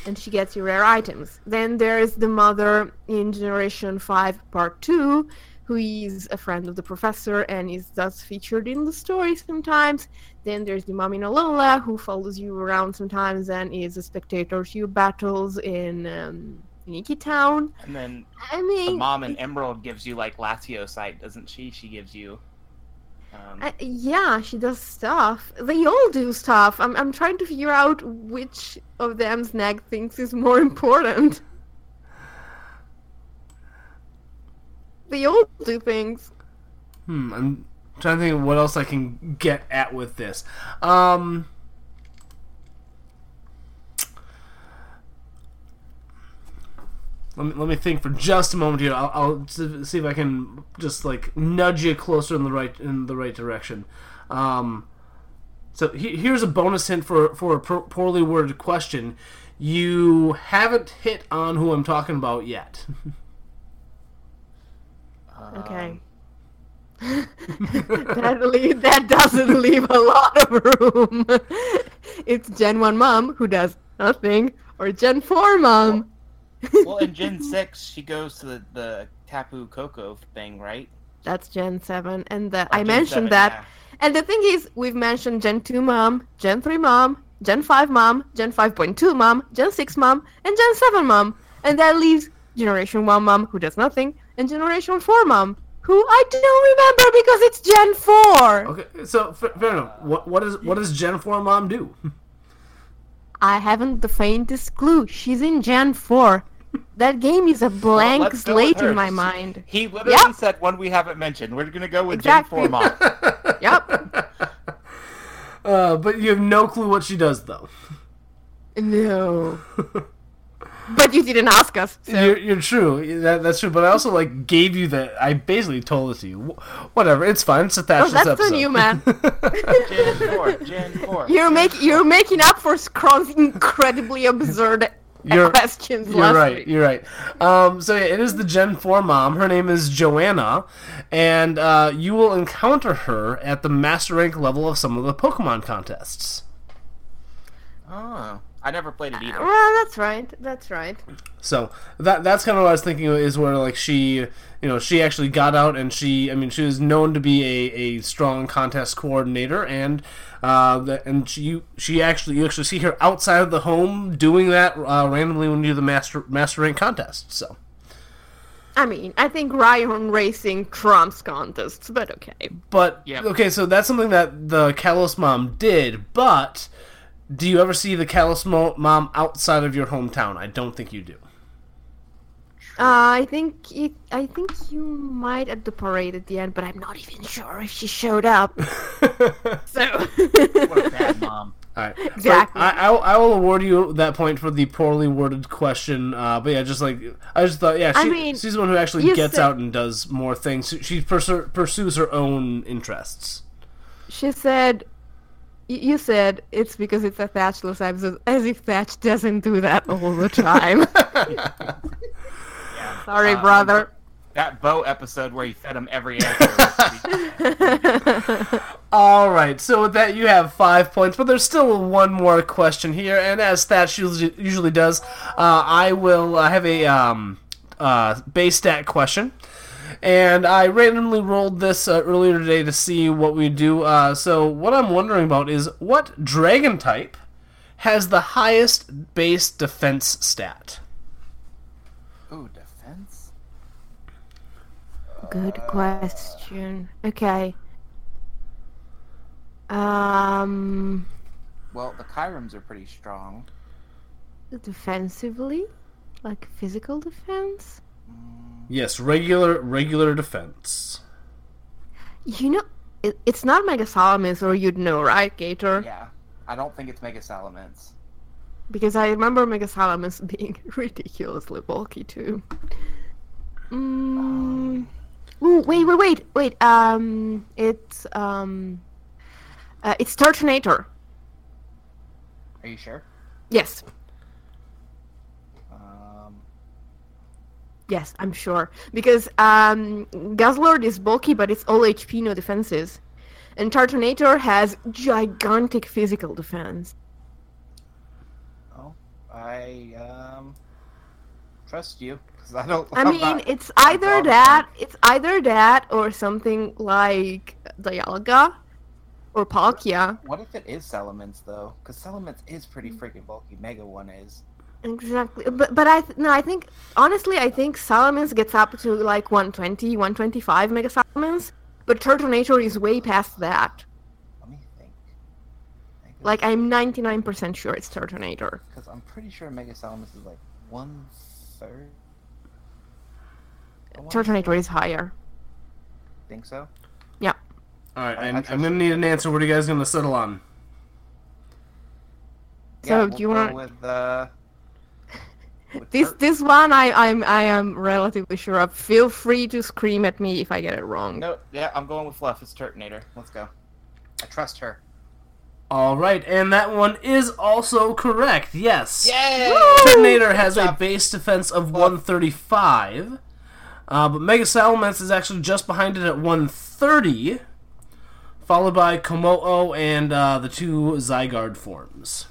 And she gets you rare items. Then there's the mother in Generation 5 Part 2 who is a friend of the professor and is thus featured in the story sometimes. Then there's the mom in Alola who follows you around sometimes and is a spectator to your battles in um, Iki Town. And then I the mean, mom in Emerald gives you like Latiosite, doesn't she? She gives you. Um, Uh, yeah, she does stuff. They all do stuff. I'm, I'm trying to figure out which of them Snag thinks is more important. They all do things. Hmm, I'm trying to think of what else I can get at with this. Um, let me, let me think for just a moment here. I'll, I'll see if I can just like nudge you closer in the right in the right direction. Um, so he, here's a bonus hint for for a pro- poorly worded question. You haven't hit on who I'm talking about yet. Okay. that, leave, that doesn't leave a lot of room. it's Gen 1 mom who does nothing, or Gen 4 mom. Well, in Gen 6, she goes to the, the Tapu Koko thing, right? That's Gen 7. And the, Or I Gen mentioned 7, that. yeah. And the thing is, we've mentioned Gen 2 mom, Gen 3 mom, Gen 5 mom, Gen 5.2 mom, Gen 6 mom, and Gen 7 mom. And that leaves Generation 1 mom, who does nothing, and Generation 4 mom, who I don't remember because it's Gen 4. Okay, so f- fair enough. What what is what does Gen Four Mom do? I haven't the faintest clue. She's in Gen 4. That game is a blank let's go with slate in my mind. He literally Yep. said one we haven't mentioned. We're gonna go with Exactly. Gen 4 mom. Yep. Uh, but you have no clue what she does though. No. but you didn't ask us. So. You're, you're true. That, that's true. But I also like gave you that. I basically told it to you. Whatever. It's fine. It's a Oh, thatchless that's episode. on you, man. Gen 4, Gen 4. You're make you're making up for Scroll's incredibly absurd You're- questions You're right. week. You're right. Um, so yeah, it is the Gen 4 mom. Her name is Joanna, and uh, you will encounter her at the Master Rank level of some of the Pokemon contests. Oh, I never played it either. Well, that's right. That's right. So that that's kind of what I was thinking of, is where like she, you know, she actually got out and she, I mean, she was known to be a, a strong contest coordinator and uh, the, and she she actually you actually see her outside of the home doing that uh, randomly when you do the master master rank contest. So I mean, I think Rhyhorn Racing trumps contests, but okay. But Yep. okay, so that's something that the Kalos mom did. But do you ever see the Kalos mo- mom outside of your hometown? I don't think you do. Uh, I think it, I think you might at the parade at the end, but I'm not even sure if she showed up. so What a bad mom. All right, Exactly. I, I, I will award you that point for the poorly worded question. Uh, but yeah, just like I just thought, yeah, I she, mean, she's the one who actually gets said- out and does more things. She pursu- pursues her own interests. she said, "You said it's because it's a Thatchless episode, as if Thatch doesn't do that all the time." Yeah. Sorry, Uh, brother. That bow episode where he fed him every answer. All right, so with that, you have five points, but there's still one more question here, and as Thatch usually, usually does, uh, I will uh, have a um, uh, base stat question. And I randomly rolled this uh, earlier today to see what we do. Uh, so what I'm wondering about is what dragon type has the highest base defense stat? Ooh, defense? Good question. Okay. Um, Well, the Kyurems are pretty strong. defensively, like physical defense. Yes, regular regular defense. You know, it, it's not Mega Salamence, or you'd know, right, Gator? Yeah. I don't think it's Mega Salamence. Because I remember Mega Salamence being ridiculously bulky too. Mm. Ooh, wait, wait, wait, wait. Um, it's um, uh, it's Turtonator. Are you sure? Yes, Um, yes, I'm sure. Because um, Guzzlord is bulky, but it's all HP, no defenses. And Turtonator has gigantic physical defense. oh, I um trust you because I don't. I mean, it's either that, it's either that or something like Dialga or Palkia. What if it is Salamence though? Because Salamence is pretty Mm. freaking bulky. Mega one is. Exactly, but but I th- no, I think honestly, I think Salamence gets up to like 120, 125 Mega Salamence, but Turtonator is way past that. Let me think. Like I'm 99% sure it's Turtonator. Because I'm pretty sure Mega Salamence is like one third. I wanna Turtonator is higher. Think so? Yeah. All right, I- I I'm, trust I'm gonna need an answer. What are you guys gonna settle on? So yeah, do you we'll want go with uh, with this Tur- this one? I I'm I am relatively sure of. Feel free to scream at me if I get it wrong. No, yeah, I'm going with Fluff. It's Turtonator. Let's go. I trust her. All right, and that one is also correct. Yes. Yay! Turtonator has a base defense of 135, uh, but Mega Salamence is actually just behind it at 130, followed by Kommo-o and uh, the two Zygarde forms.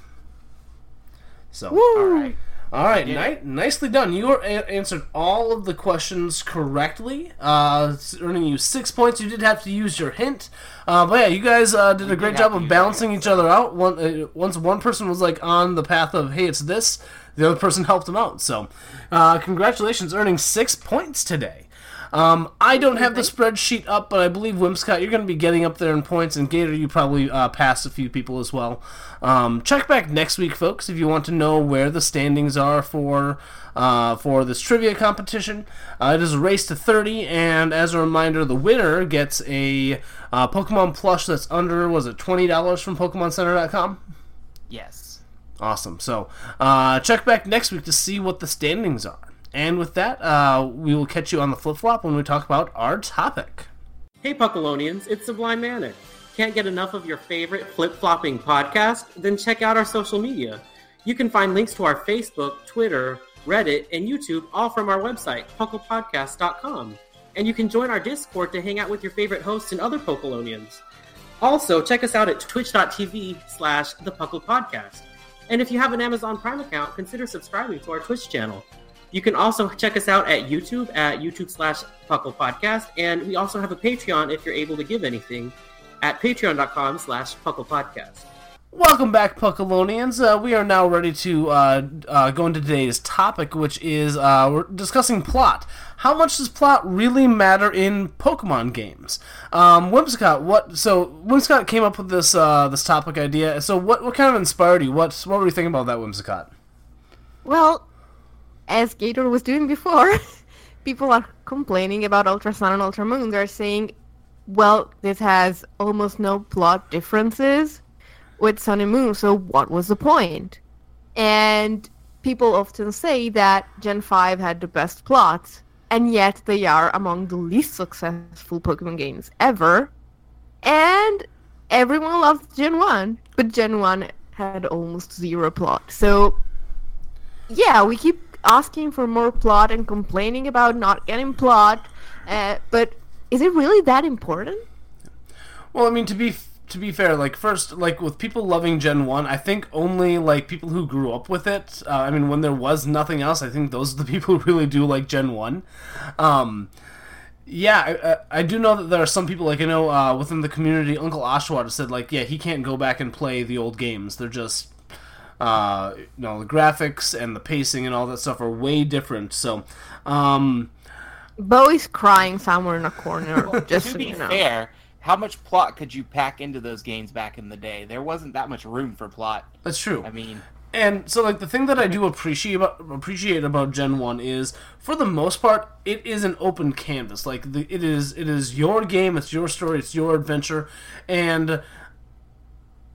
So, all right. All right, ni- nicely done. You a- answered all of the questions correctly, uh, earning you six points. You did have to use your hint, uh, but yeah, you guys uh, did a great have job of balancing each other out. One, uh, once one person was like on the path of hey, it's this, the other person helped them out. So, uh, congratulations, earning six points today. Um, I don't have the spreadsheet up, but I believe Whimsicott, you're going to be getting up there in points, and Gator, you probably uh, passed a few people as well. Um, check back next week, folks, if you want to know where the standings are for uh, for this trivia competition. Uh, it is a race to 30, and as a reminder, the winner gets a uh, Pokemon plush that's under was it twenty dollars from PokemonCenter.com. Yes. Awesome. So uh, check back next week to see what the standings are. And with that, uh, we will catch you on the flip flop when we talk about our topic. Hey Puckalonians, it's Sublime Manic. Can't get enough of your favorite flip-flopping podcast? Then check out our social media. You can find links to our Facebook, Twitter, Reddit, and YouTube all from our website, pucklepodcast.com. And you can join our Discord to hang out with your favorite hosts and other Puckalonians. Also, check us out at twitch.tv slash the Puckle Podcast. And if you have an Amazon Prime account, consider subscribing to our Twitch channel. You can also check us out at YouTube at YouTube slash Puckle Podcast. And we also have a Patreon if you're able to give anything at patreon.com slash Puckle Podcast. Welcome back, Puckalonians. Uh, we are now ready to uh, uh, go into today's topic, which is uh, we're discussing plot. How much does plot really matter in Pokemon games? Um, Whimsicott, what? So Whimsicott came up with this uh, this topic idea. So what what kind of inspired you? What what were you thinking about that, Whimsicott? Well, as Gator was doing before, people are complaining about Ultra Sun and Ultra Moon. They're saying, well, this has almost no plot differences with Sun and Moon, so what was the point? And people often say that Gen 5 had the best plots, and yet they are among the least successful Pokemon games ever. And everyone loves Gen 1, but Gen 1 had almost zero plot. So yeah, we keep asking for more plot and complaining about not getting plot, uh, but is it really that important? Well, I mean, to be to be fair, like first, like with people loving Gen One, I think only like people who grew up with it. Uh, I mean, when there was nothing else, I think those are the people who really do like Gen One. Um, yeah, I, I- do know that there are some people like I know uh, within the community. Uncle Oshawott said like, yeah, he can't go back and play the old games. They're just uh, you know the graphics and the pacing and all that stuff are way different. So, um, Bowie's crying somewhere in a corner. just to so be you know. fair, how much plot could you pack into those games back in the day? There wasn't that much room for plot. that's true. I mean, And so, like the thing that I do appreciate about appreciate about Gen One is, for the most part, it is an open canvas. Like the, it is, it is your game, it's your story, it's your adventure, and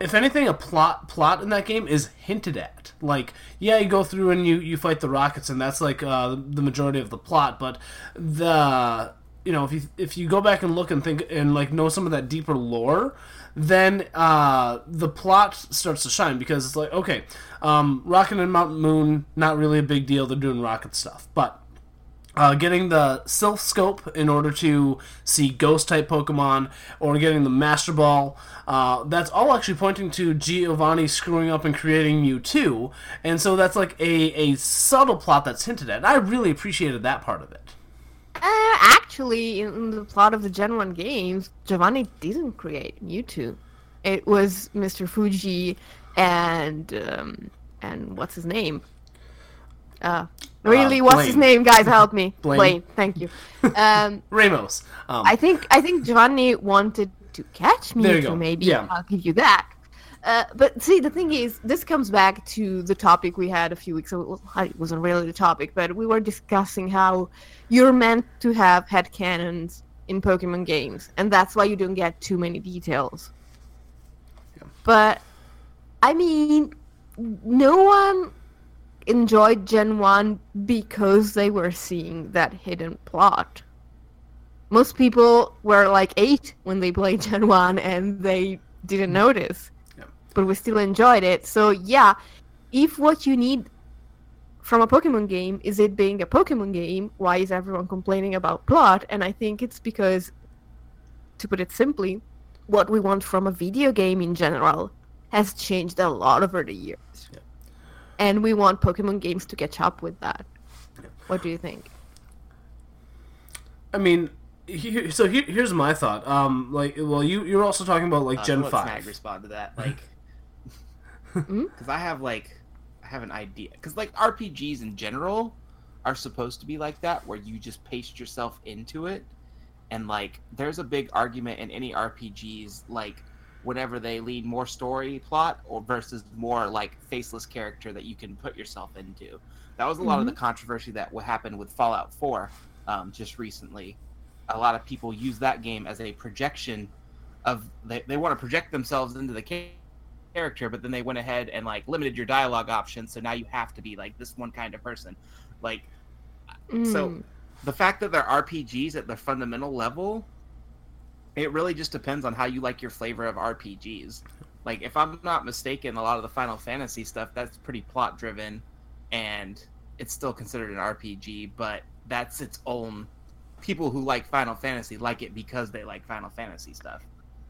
if anything, a plot plot in that game is hinted at. Like, yeah, you go through and you you fight the rockets, and that's like uh, the majority of the plot. But the you know if you if you go back and look and think and like know some of that deeper lore, then uh, the plot starts to shine because it's like okay, um, Rocket and Mount Moon not really a big deal. They're doing rocket stuff, but uh, getting the Silph Scope in order to see Ghost type Pokemon, or getting the Master Ball. Uh, that's all actually pointing to Giovanni screwing up and creating Mewtwo, and so that's like a, a subtle plot that's hinted at. I really appreciated that part of it. Uh, actually, in the plot of the Gen 1 games, Giovanni didn't create Mewtwo. It was Mr. Fuji and um, and what's his name? Uh, really, what's his name, guys? Help me, Blaine. Blaine. Thank you. Um, Ramos. Um, I think I think Giovanni wanted to catch me, so maybe Yeah. I'll give you that. Uh, but see, the thing is, this comes back to the topic we had a few weeks ago. Well, It wasn't really the topic, but we were discussing how you're meant to have head canons in Pokemon games, and that's why you don't get too many details. But, I mean, no one enjoyed Gen 1 because they were seeing that hidden plot most people were like eight when they played Gen 1 and they didn't mm-hmm. notice. But we still enjoyed it. So, yeah, if what you need from a Pokemon game is it being a Pokemon game, why is everyone complaining about plot? And I think it's because, to put it simply, what we want from a video game in general has changed a lot over the years. And we want Pokemon games to catch up with that. What do you think? I mean, here, so here, here's my thought. Um, like, well, you you're also talking about like Uh, Gen let Snag five. respond to that, like, because I have like, I have an idea. Because like RPGs in general are supposed to be like that, where you just paste yourself into it, and like, there's a big argument in any RPGs, like, whenever they lead more story plot or versus more like faceless character that you can put yourself into. That was a lot of the controversy that what happened with Fallout 4 um, just recently. A lot of people use that game as a projection of they, they want to project themselves into the ca- character, but then they went ahead and like limited your dialogue options, so now you have to be like this one kind of person. Like, so Mm. the fact that they're RPGs at their fundamental level, it really just depends on how you like your flavor of RPGs. Like, if I'm not mistaken, a lot of the Final Fantasy stuff that's pretty plot driven, and it's still considered an RPG, but that's its own. People who like Final Fantasy like it because they like Final Fantasy stuff.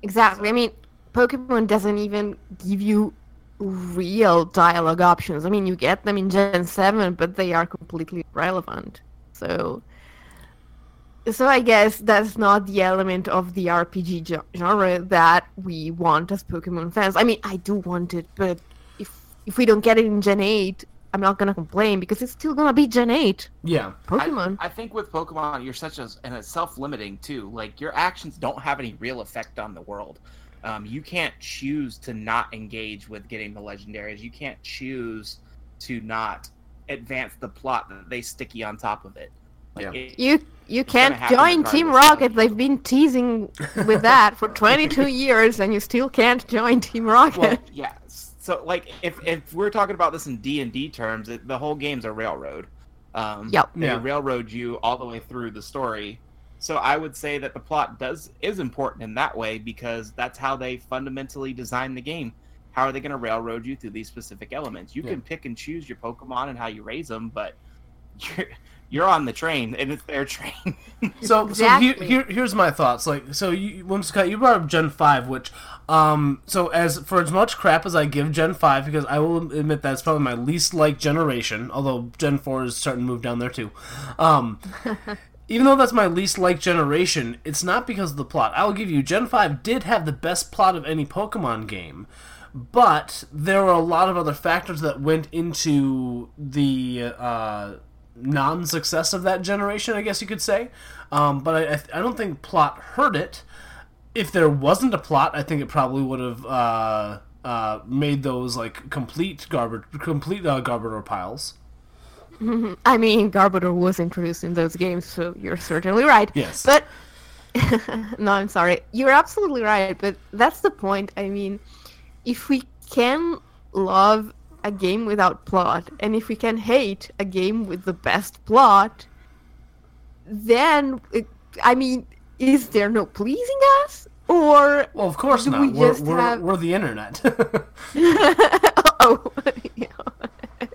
Exactly. I mean, Pokemon doesn't even give you real dialogue options. I mean, you get them in Gen 7, but they are completely irrelevant. So so I guess that's not the element of the RPG genre that we want as Pokemon fans. I mean, I do want it, but if if we don't get it in Gen 8, I'm not going to complain because it's still going to be Gen 8. Yeah. Pokemon. I, I think with Pokemon, you're such a and it's self-limiting too. Like your actions don't have any real effect on the world. Um, you can't choose to not engage with getting the legendaries. You can't choose to not advance the plot that they sticky on top of it. Like, You you can't join Team regardless. Rocket. They've been teasing with that for 22 years, and you still can't join Team Rocket. Well, yeah. So like, if if we're talking about this in D and D terms, it, the whole game's a railroad. Um, Yep. They Yeah. railroad you all the way through the story. So I would say that the plot does is important in that way because that's how they fundamentally design the game. How are they going to railroad you through these specific elements? You Yeah. can pick and choose your Pokemon and how you raise them, but you're you're on the train and it's their train. So, Exactly. so here, here, here's my thoughts. Like, so you, Whimsicott, you brought up Gen Five, which, um, so as for as much crap as I give Gen Five, because I will admit that's probably my least liked generation. Although Gen Four is starting to move down there too. Um, even though that's my least liked generation, it's not because of the plot. I will give you Gen Five did have the best plot of any Pokemon game. But there were a lot of other factors that went into the uh, non-success of that generation, I guess you could say. Um, but I, I, don't think plot hurt it. If there wasn't a plot, I think it probably would have uh, uh, made those like complete garbage, complete uh, Garbodor piles. I mean, Garbodor was introduced in those games, so you're certainly right. Yes. But no, I'm sorry. You're absolutely right, but that's the point. I mean, if we can love a game without plot, and if we can hate a game with the best plot, then it, I mean, is there no pleasing us? Or Well, of course not. we We are just we're, have- we're the internet. oh, yeah.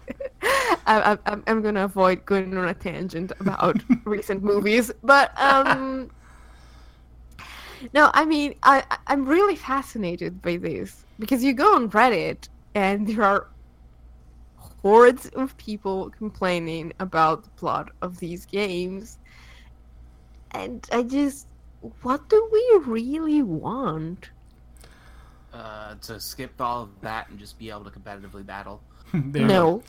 I, I, I'm, gonna avoid going on a tangent about recent movies, but um, no, I mean, I- I'm really fascinated by this because you go on Reddit and there are hordes of people complaining about the plot of these games, and I just, what do we really want? Uh, to skip all of that and just be able to competitively battle. There No.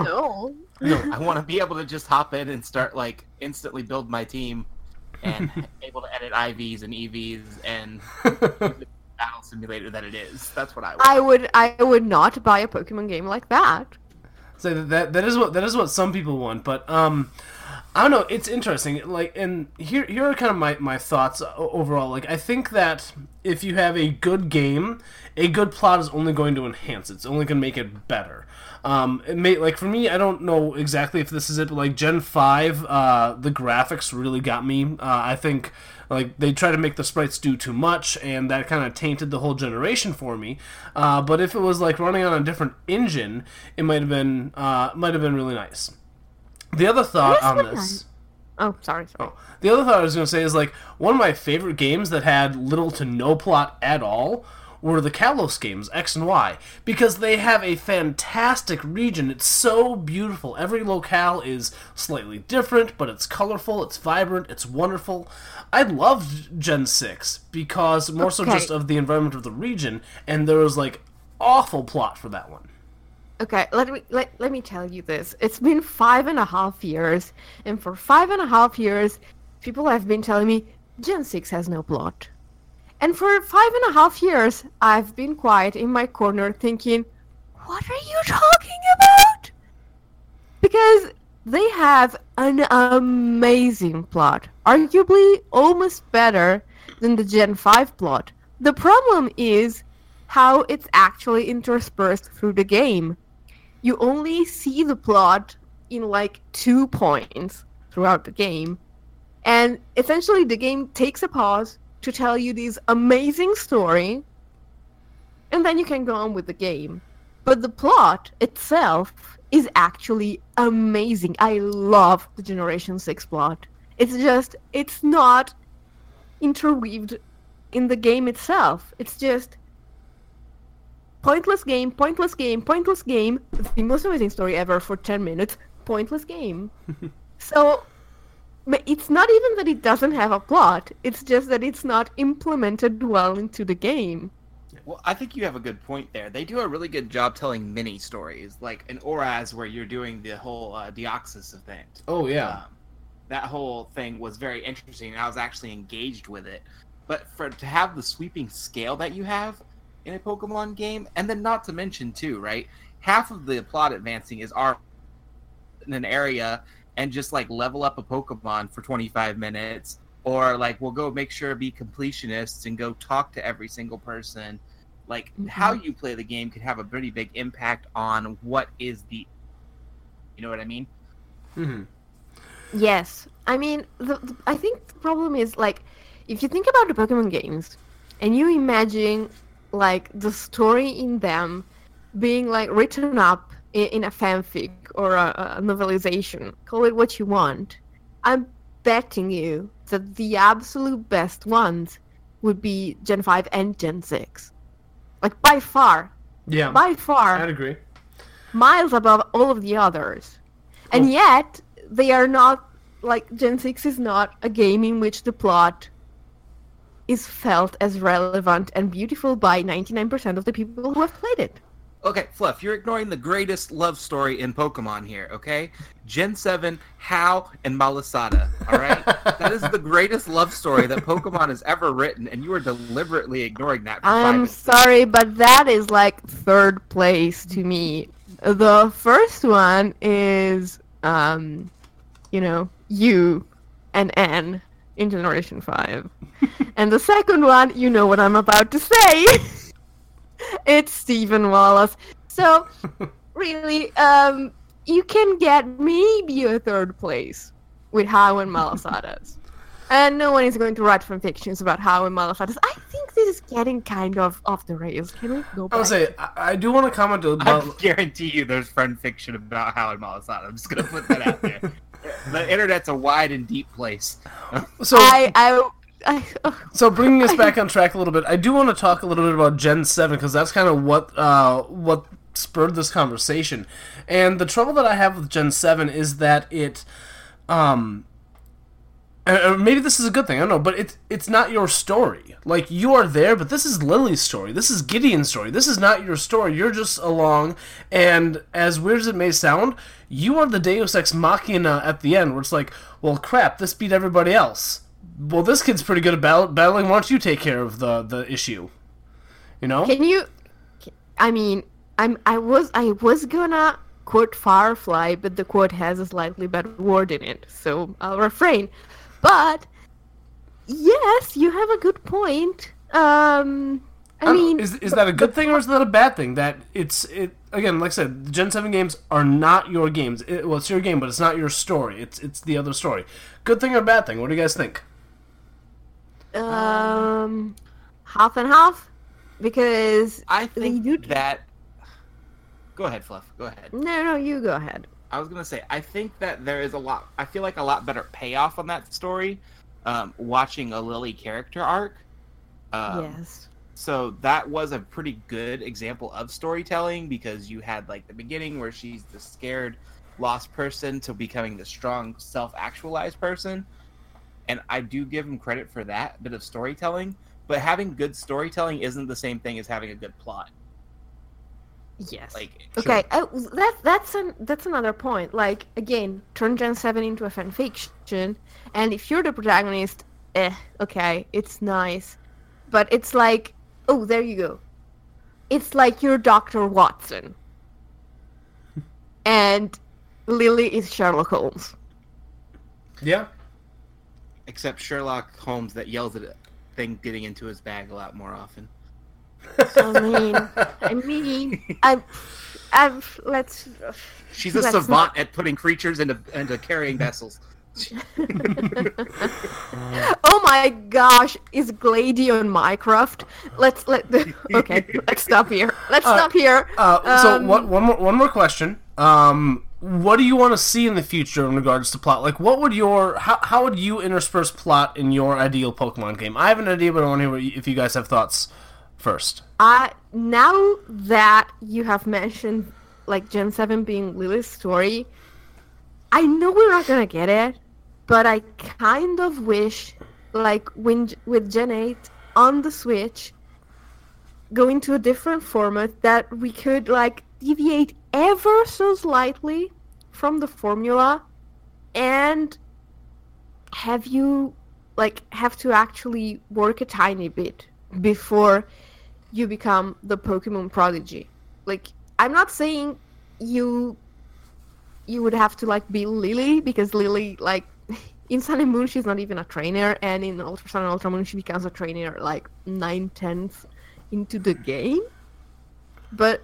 no. I want to be able to just hop in and start like instantly build my team, and able to edit IVs and EVs and the battle simulator that it is. That's what I want. I would I would not buy a Pokemon game like that. So that, that that is what that is what some people want, but um, I don't know. It's interesting. Like, and here here are kind of my my thoughts overall. Like, I think that if you have a good game, a good plot is only going to enhance it. It's only going to make it better. Um, it may like for me, I don't know exactly if this is it, but like Gen Five, uh, the graphics really got me. Uh, I think like they try to make the sprites do too much, and that kind of tainted the whole generation for me. Uh, but if it was like running on a different engine, it might have been uh, might have been really nice. The other thought on this. Oh, sorry, sorry. The other thought I was going to say is like one of my favorite games that had little to no plot at all were the Kalos games X and Y because they have a fantastic region. It's so beautiful. Every locale is slightly different, but it's colorful, it's vibrant, it's wonderful. I loved Gen 6 because more so just of the environment of the region and there was like awful plot for that one. Okay, let me let, let me tell you this. It's been five and a half years, and for five and a half years, people have been telling me Gen 6 has no plot. And for five and a half years, I've been quiet in my corner thinking, what are you talking about? Because they have an amazing plot, arguably almost better than the Gen 5 plot. The problem is how it's actually interspersed through the game. You only see the plot in like two points throughout the game. And essentially, the game takes a pause to tell you this amazing story, and then you can go on with the game. But the plot itself is actually amazing. I love the Generation 6 plot. It's just, it's not interweaved in the game itself. It's just pointless game, pointless game, pointless game. The most amazing story ever for 10 minutes, pointless game. so ma- it's not even that it doesn't have a plot, it's just that it's not implemented well into the game. Well, I think you have a good point there. They do a really good job telling mini stories, like in ORAS, where you're doing the whole uh, Deoxys event. Oh yeah. Um, that whole thing was very interesting, and I was actually engaged with it. But for to have the sweeping scale that you have in a Pokemon game, and then not to mention too, right? Half of the plot advancing is our in an area and just like level up a Pokemon for 25 minutes, or like we'll go make sure to be completionists and go talk to every single person. Like how you play the game could have a pretty big impact on what is the, you know what I mean? Mm-hmm. Yes, I mean, the, the, I think the problem is like, if you think about the Pokemon games, and you imagine like the story in them being like written up in, a fanfic or a, a novelization, call it what you want. I'm betting you that the absolute best ones would be Gen 5 and Gen 6. Like by far, Yeah. by far I'd agree. miles above all of the others. And yet, they are not like Gen 6 is not a game in which the plot is felt as relevant and beautiful by 99% of the people who have played it. Okay, Fluff, you're ignoring the greatest love story in Pokemon here, okay? Gen 7, Hau, and Malasada, alright? that is the greatest love story that Pokemon has ever written, and you are deliberately ignoring that I'm sorry, but that is like third place to me. The first one is, um, you know, U and N in Generation 5. and the second one, you know what I'm about to say. it's Steven Wallace. So, really, um, you can get maybe a third place with Hau and Malasadas. And no one is going to write fan fictions about Hau and Malasadas. I think this is getting kind of off the rails. Can we go back? I back? would say I, I do want to comment about. I guarantee you there's friend fiction about Hau and Malasada. I'm just gonna put that out there. the internet's a wide and deep place. So I, I, I, So bringing us back on track a little bit, I do want to talk a little bit about Gen Seven because that's kind of what uh, what spurred this conversation. And the trouble that I have with Gen Seven is that it, um, maybe this is a good thing. I don't know, but it's it's not your story. Like you are there, but this is Lillie's story. This is Gladion's story. This is not your story. You're just along, and as weird as it may sound, you are the Deus ex machina at the end, where it's like, well, crap, this beat everybody else. Well, this kid's pretty good at battle- battling. Why don't you take care of the the issue? You know? Can you? I mean, I'm. I was. I was gonna quote Firefly, but the quote has a slightly better word in it, so I'll refrain. But yes, you have a good point. Um, I, don't- mean, is, is that a good thing or is that a bad thing? That it's it again, like I said, the Gen Seven games are not your games. It, well, it's your game, but it's not your story. It's it's the other story. Good thing or bad thing? What do you guys think? Um, half and half, because I think you... that. Go ahead, Fluff. Go ahead. no, no, you go ahead. I was gonna say, I think that there is a lot. I feel like a lot better payoff on that story. Um, watching a Lillie character arc. Um, yes. So that was a pretty good example of storytelling because you had like the beginning where she's the scared, lost person to becoming the strong, self-actualized person, and I do give him credit for that bit of storytelling. But having good storytelling isn't the same thing as having a good plot. Yes. Like Okay, uh, that that's an that's another point. Like again, turn Gen Seven into a fan fiction, and if you're the protagonist, eh, okay, it's nice, but it's like, oh, there you go. It's like you're Doctor Watson, and Lillie is Sherlock Holmes. Yeah. Except Sherlock Holmes that yells at a thing getting into his bag a lot more often. I mean, I mean, I'm, I'm. Let's. She's a let's savant not- at putting creatures into into carrying vessels. oh my gosh, is Glady on Minecraft? Let's let. Okay, let's stop here. Let's Uh, stop here. Uh, so Um, one, one more one more question. Um, what do you want to see in the future in regards to plot? Like, what would your how, how would you intersperse plot in your ideal Pokemon game? I have an idea, but I want to hear if you guys have thoughts first. I now that you have mentioned like Gen Seven being Lillie's story, I know we're not gonna get it, but I kind of wish, like when with Gen Eight on the Switch, going to a different format that we could like deviate ever so slightly from the formula, and have you like have to actually work a tiny bit before you become the Pokemon prodigy. Like I'm not saying you you would have to like be Lillie because Lillie like in Sun and Moon she's not even a trainer and in Ultra Sun and Ultra Moon she becomes a trainer like nine tenths into the game. But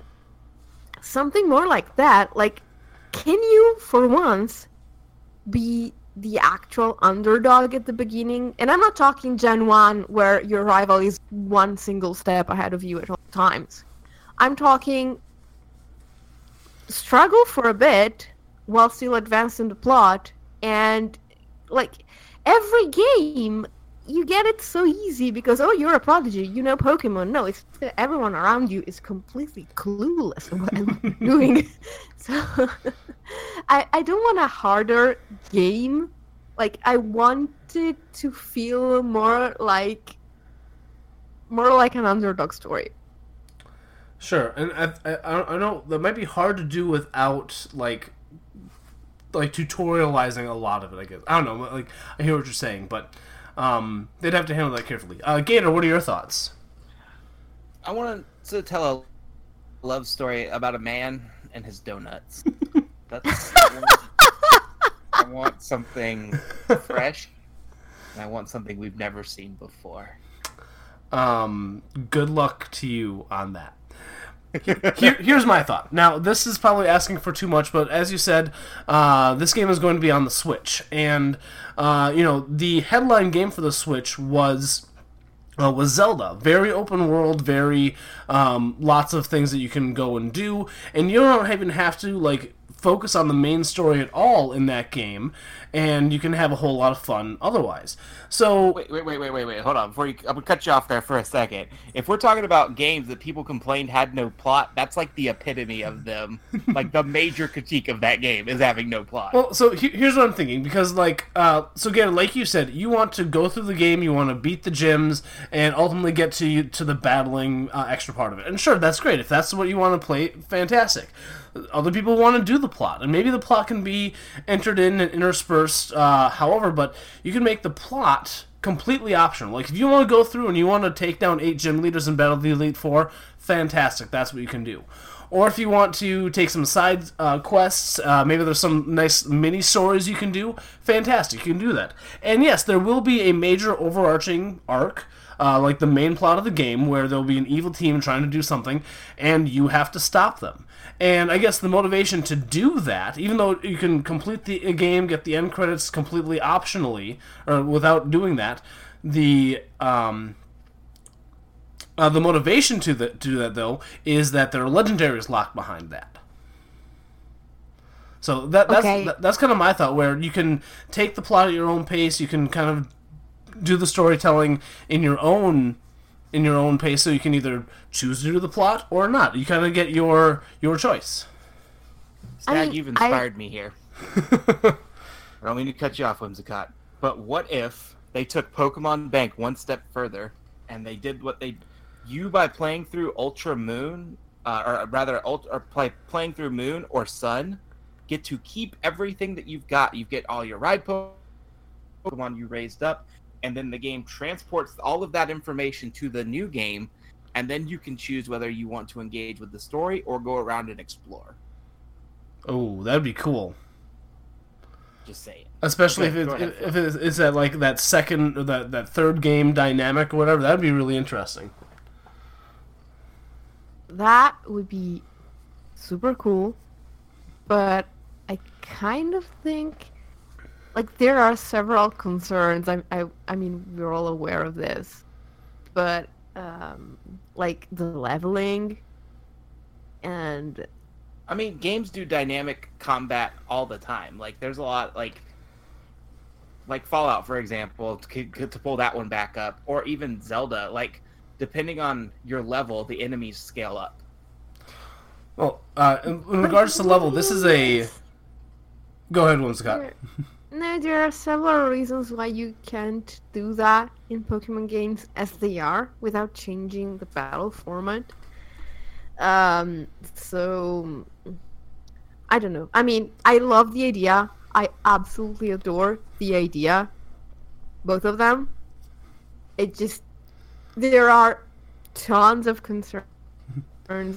something more like that, like can you for once be the actual underdog at the beginning. And I'm not talking Gen 1 where your rival is one single step ahead of you at all times. I'm talking struggle for a bit while still advancing the plot and like every game you get it so easy because oh you're a prodigy you know pokemon no it's everyone around you is completely clueless of what i'm doing so I, I don't want a harder game like i want it to feel more like more like an underdog story Sure, and I, I, I know that might be hard to do without like like tutorializing a lot of it. I guess I don't know. Like I hear what you're saying, but um, they'd have to handle that carefully. Uh, Gator, what are your thoughts? I want to tell a love story about a man and his donuts. That's. I want something fresh, and I want something we've never seen before. Um, good luck to you on that. Here, here's my thought. Now, this is probably asking for too much, but as you said, uh, this game is going to be on the Switch, and uh, you know the headline game for the Switch was uh, was Zelda. Very open world, very um, lots of things that you can go and do, and you don't even have to like focus on the main story at all in that game, and you can have a whole lot of fun otherwise. So Wait, wait, wait, wait, wait, wait. Hold on. Before you, I'm gonna cut you off there for a second. If we're talking about games that people complained had no plot, that's like the epitome of them. like the major critique of that game is having no plot. Well, so he- here's what I'm thinking because, like, uh, so again, like you said, you want to go through the game, you want to beat the gyms, and ultimately get to you to the battling uh, extra part of it. And sure, that's great if that's what you want to play. Fantastic. Other people want to do the plot, and maybe the plot can be entered in and interspersed, uh, however, but you can make the plot completely optional. Like, if you want to go through and you want to take down eight gym leaders in Battle the Elite Four, fantastic. That's what you can do. Or if you want to take some side uh, quests, uh, maybe there's some nice mini stories you can do. Fantastic, you can do that. And yes, there will be a major overarching arc, uh, like the main plot of the game, where there'll be an evil team trying to do something, and you have to stop them. And I guess the motivation to do that, even though you can complete the game, get the end credits completely optionally, or without doing that, the um, uh, the motivation to, the, to do that, though, is that there are legendaries locked behind that. So that, that's Okay. that, that's kind of my thought, where you can take the plot at your own pace. You can kind of do the storytelling in your own in your own pace. So you can either choose to do the plot or not. You kind of get your your choice. Stag, mean, you've I- inspired me here. I don't mean to cut you off, Whimsicott. But what if they took Pokemon Bank one step further and they did what they you by playing through Ultra Moon, uh, or rather, Ultra, or play, playing through Moon or Sun, get to keep everything that you've got. You get all your ride po- Pokemon you raised up, and then the game transports all of that information to the new game, and then you can choose whether you want to engage with the story or go around and explore. Oh, that'd be cool. Just saying. Especially Okay, if go it, ahead, if it's, it's that like that second or that that third game dynamic or whatever. That'd be really interesting. That would be super cool, but I kind of think like there are several concerns. I I I mean we're all aware of this, but um, like the leveling and I mean, games do dynamic combat all the time. Like, there's a lot, like, like Fallout, for example, to, to pull that one back up, or even Zelda. Like, depending on your level, the enemies scale up. Well, uh, in, in regards to level, this is a. Go ahead, Whimsicott. No, there are several reasons why you can't do that in Pokemon games as they are without changing the battle format. Um, so I don't know. I mean, I love the idea. I absolutely adore the idea. Both of them. It just there are tons of concerns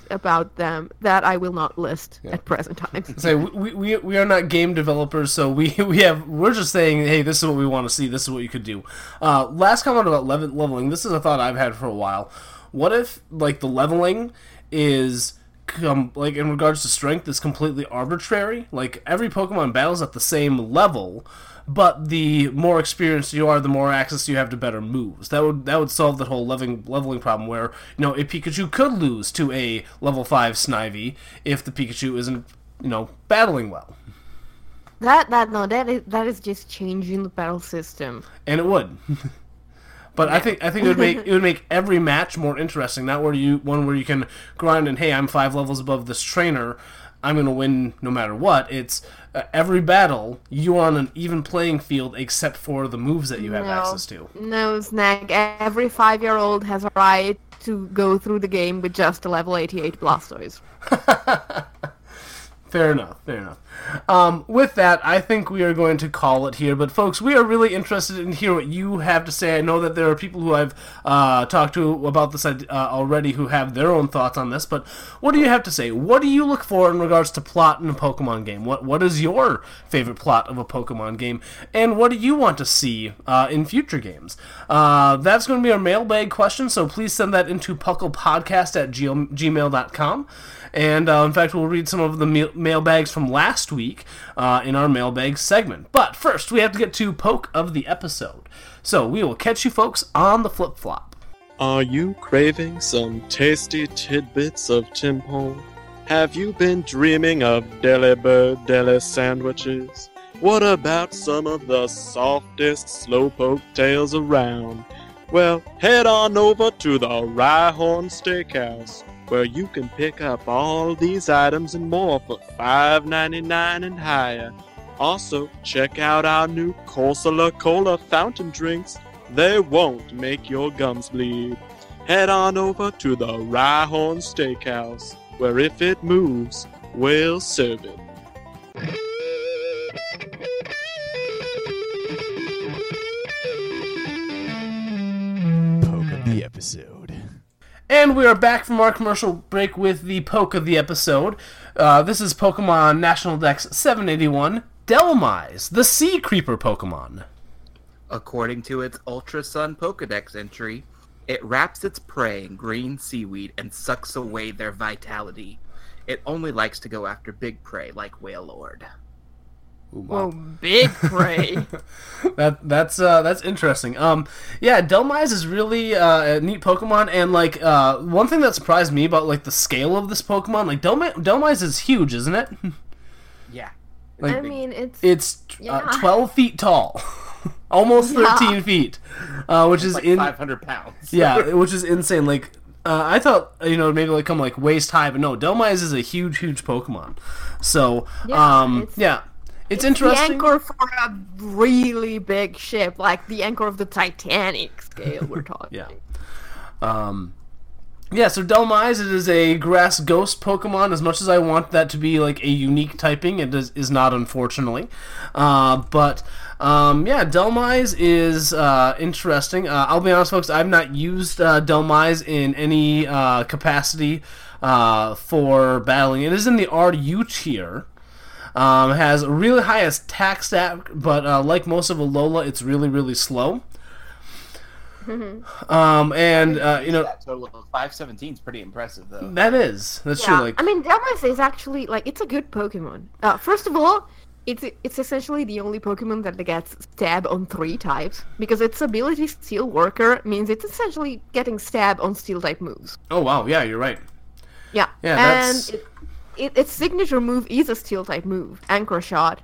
about them that I will not list at present time. Say we, we we are not game developers, so we we have we're just saying, hey, this is what we want to see. This is what you could do. Uh, last comment about level, leveling. This is a thought I've had for a while. What if like the leveling is com- like in regards to strength is completely arbitrary? Like every Pokemon battles at the same level, but the more experienced you are, the more access you have to better moves. That would that would solve that whole leveling leveling problem where you know a Pikachu could lose to a level five Snivy if the Pikachu isn't you know battling well, That that no that is that is just changing the battle system. and it would. But I think I think it would make it would make every match more interesting. Not where you one where you can grind and hey, I'm five levels above this trainer, I'm gonna win no matter what. It's uh, every battle you are on an even playing field except for the moves that you have no, access to. No, Snag. Every five-year-old has a right to go through the game with just a level 88 Blastoise. Fair enough. Fair enough. Um, with that, I think we are going to call it here. But folks, we are really interested in hear what you have to say. I know that there are people who I've uh, talked to about this uh, already who have their own thoughts on this. But what do you have to say? What do you look for in regards to plot in a Pokemon game? What What is your favorite plot of a Pokemon game? And what do you want to see uh, in future games? Uh, that's going to be our mailbag question. So please send that into pucklepodcast at gmail- gmail.com. And uh, in fact, we'll read some of the mail- mailbags from last week uh, in our mailbag segment. But first, we have to get to poke of the episode. So we will catch you folks on the flip flop. Are you craving some tasty tidbits of Tympole? Have you been dreaming of Delibird deli sandwiches? What about some of the softest slowpoke tails around? Well, head on over to the Rhyhorn Steakhouse, where you can pick up all these items and more for $5.99 and higher. Also, check out our new Corsola Cola fountain drinks. They won't make your gums bleed. Head on over to the Rhyhorn Steakhouse, where if it moves, we'll serve it. Poke of the episode. And we are back from our commercial break with the poke of the episode. Uh, this is Pokemon National Dex 781, Dhelmise, the Sea Creeper Pokemon. According to its Ultra Sun Pokedex entry, it wraps its prey in green seaweed and sucks away their vitality. It only likes to go after big prey like Wailord. Whoa, big prey. that that's uh, that's interesting. Um, yeah, Dhelmise is really uh, a neat Pokemon, and like uh, one thing that surprised me about like the scale of this Pokemon, like Delmi- Dhelmise is huge, isn't it? Yeah. Like, I mean, it's it's yeah. uh, twelve feet tall, almost Yeah. thirteen feet, uh, which is like in 500 pounds. yeah, which is insane. Like uh, I thought, you know, maybe like come like waist high, but no, Dhelmise is a huge, huge Pokemon. So Yeah, um, it's- yeah, it's, the interesting. anchor for a really big ship, like the anchor of the Titanic scale. We're talking. Yeah. Um, yeah, so Dhelmise, it is a grass ghost Pokemon. As much as I want that to be like a unique typing, it is, is not, unfortunately. Uh, but um, yeah, Dhelmise is uh, interesting. Uh, I'll be honest, folks, I've not used uh, Dhelmise in any uh, capacity uh, for battling. It is in the RU tier. Um, has really high attack stat, but uh, like most of Alola, it's really, really slow. Um, and uh, you know that total of 517 is pretty impressive, though. that is that's yeah. true. Like I mean, Dhelmise is actually like it's a good Pokemon. Uh, first of all, it's it's essentially the only Pokemon that gets stab on three types because its ability Steel Worker means it's essentially getting stab on Steel type moves. oh wow, yeah, you're right. Yeah, Yeah, and that's- it, it, its signature move is a Steel type move, Anchor Shot,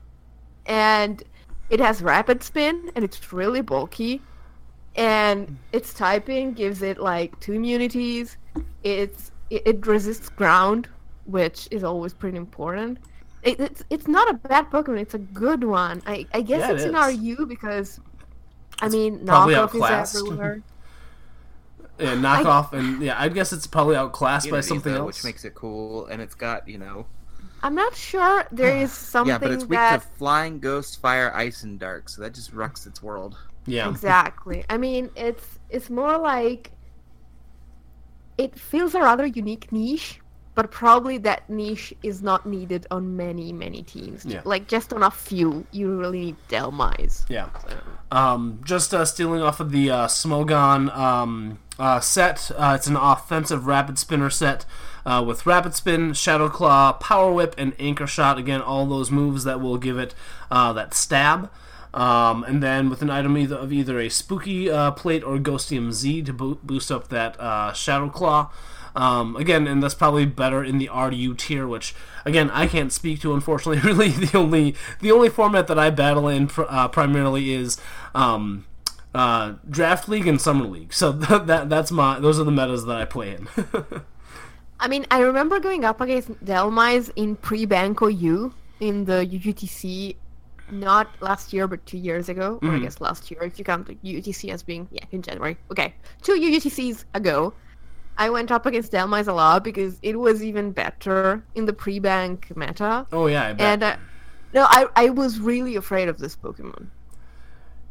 and it has Rapid Spin and it's really bulky, and its typing gives it like two immunities. It's it, it resists ground, which is always pretty important. It, it's it's not a bad Pokemon. It's a good one. I I guess Yeah, it it's in is. RU because. I mean, knockoff is everywhere. Yeah, knockoff, and yeah, I guess it's probably outclassed by something though, else. Which makes it cool, and it's got, you know. I'm not sure there is something yeah, but it's weak that to flying, ghost, fire, ice, and dark, so that just wrecks its world. yeah, Exactly. I mean, it's it's more like it fills a rather unique niche, but probably that niche is not needed on many many teams. Yeah. Like just on a few, you really need Dhelmise. yeah. Um, just uh, stealing off of the uh, Smogon um, uh, set. Uh, it's an offensive rapid spinner set uh, with rapid spin, shadow claw, power whip, and anchor shot. Again, all those moves that will give it uh, that stab. Um, and then with an item either of either a spooky uh, plate or Ghostium Z to bo- boost up that uh, shadow claw. Um, again, and that's probably better in the RU tier, which again I can't speak to. Unfortunately, really the only the only format that I battle in pr- primarily is um, uh, draft league and summer league. So that, that that's my those are the metas that I play in. I mean, I remember going up against Dhelmise in pre-bank OU in the UGTC, not last year, but two years ago, or I Mhm. guess last year, if you count the UGTC as being, yeah, in January. Okay, two UGTCs ago, I went up against Dhelmise a lot because it was even better in the pre-bank meta. oh yeah, I bet. And uh, no, I, I was really afraid of this Pokemon.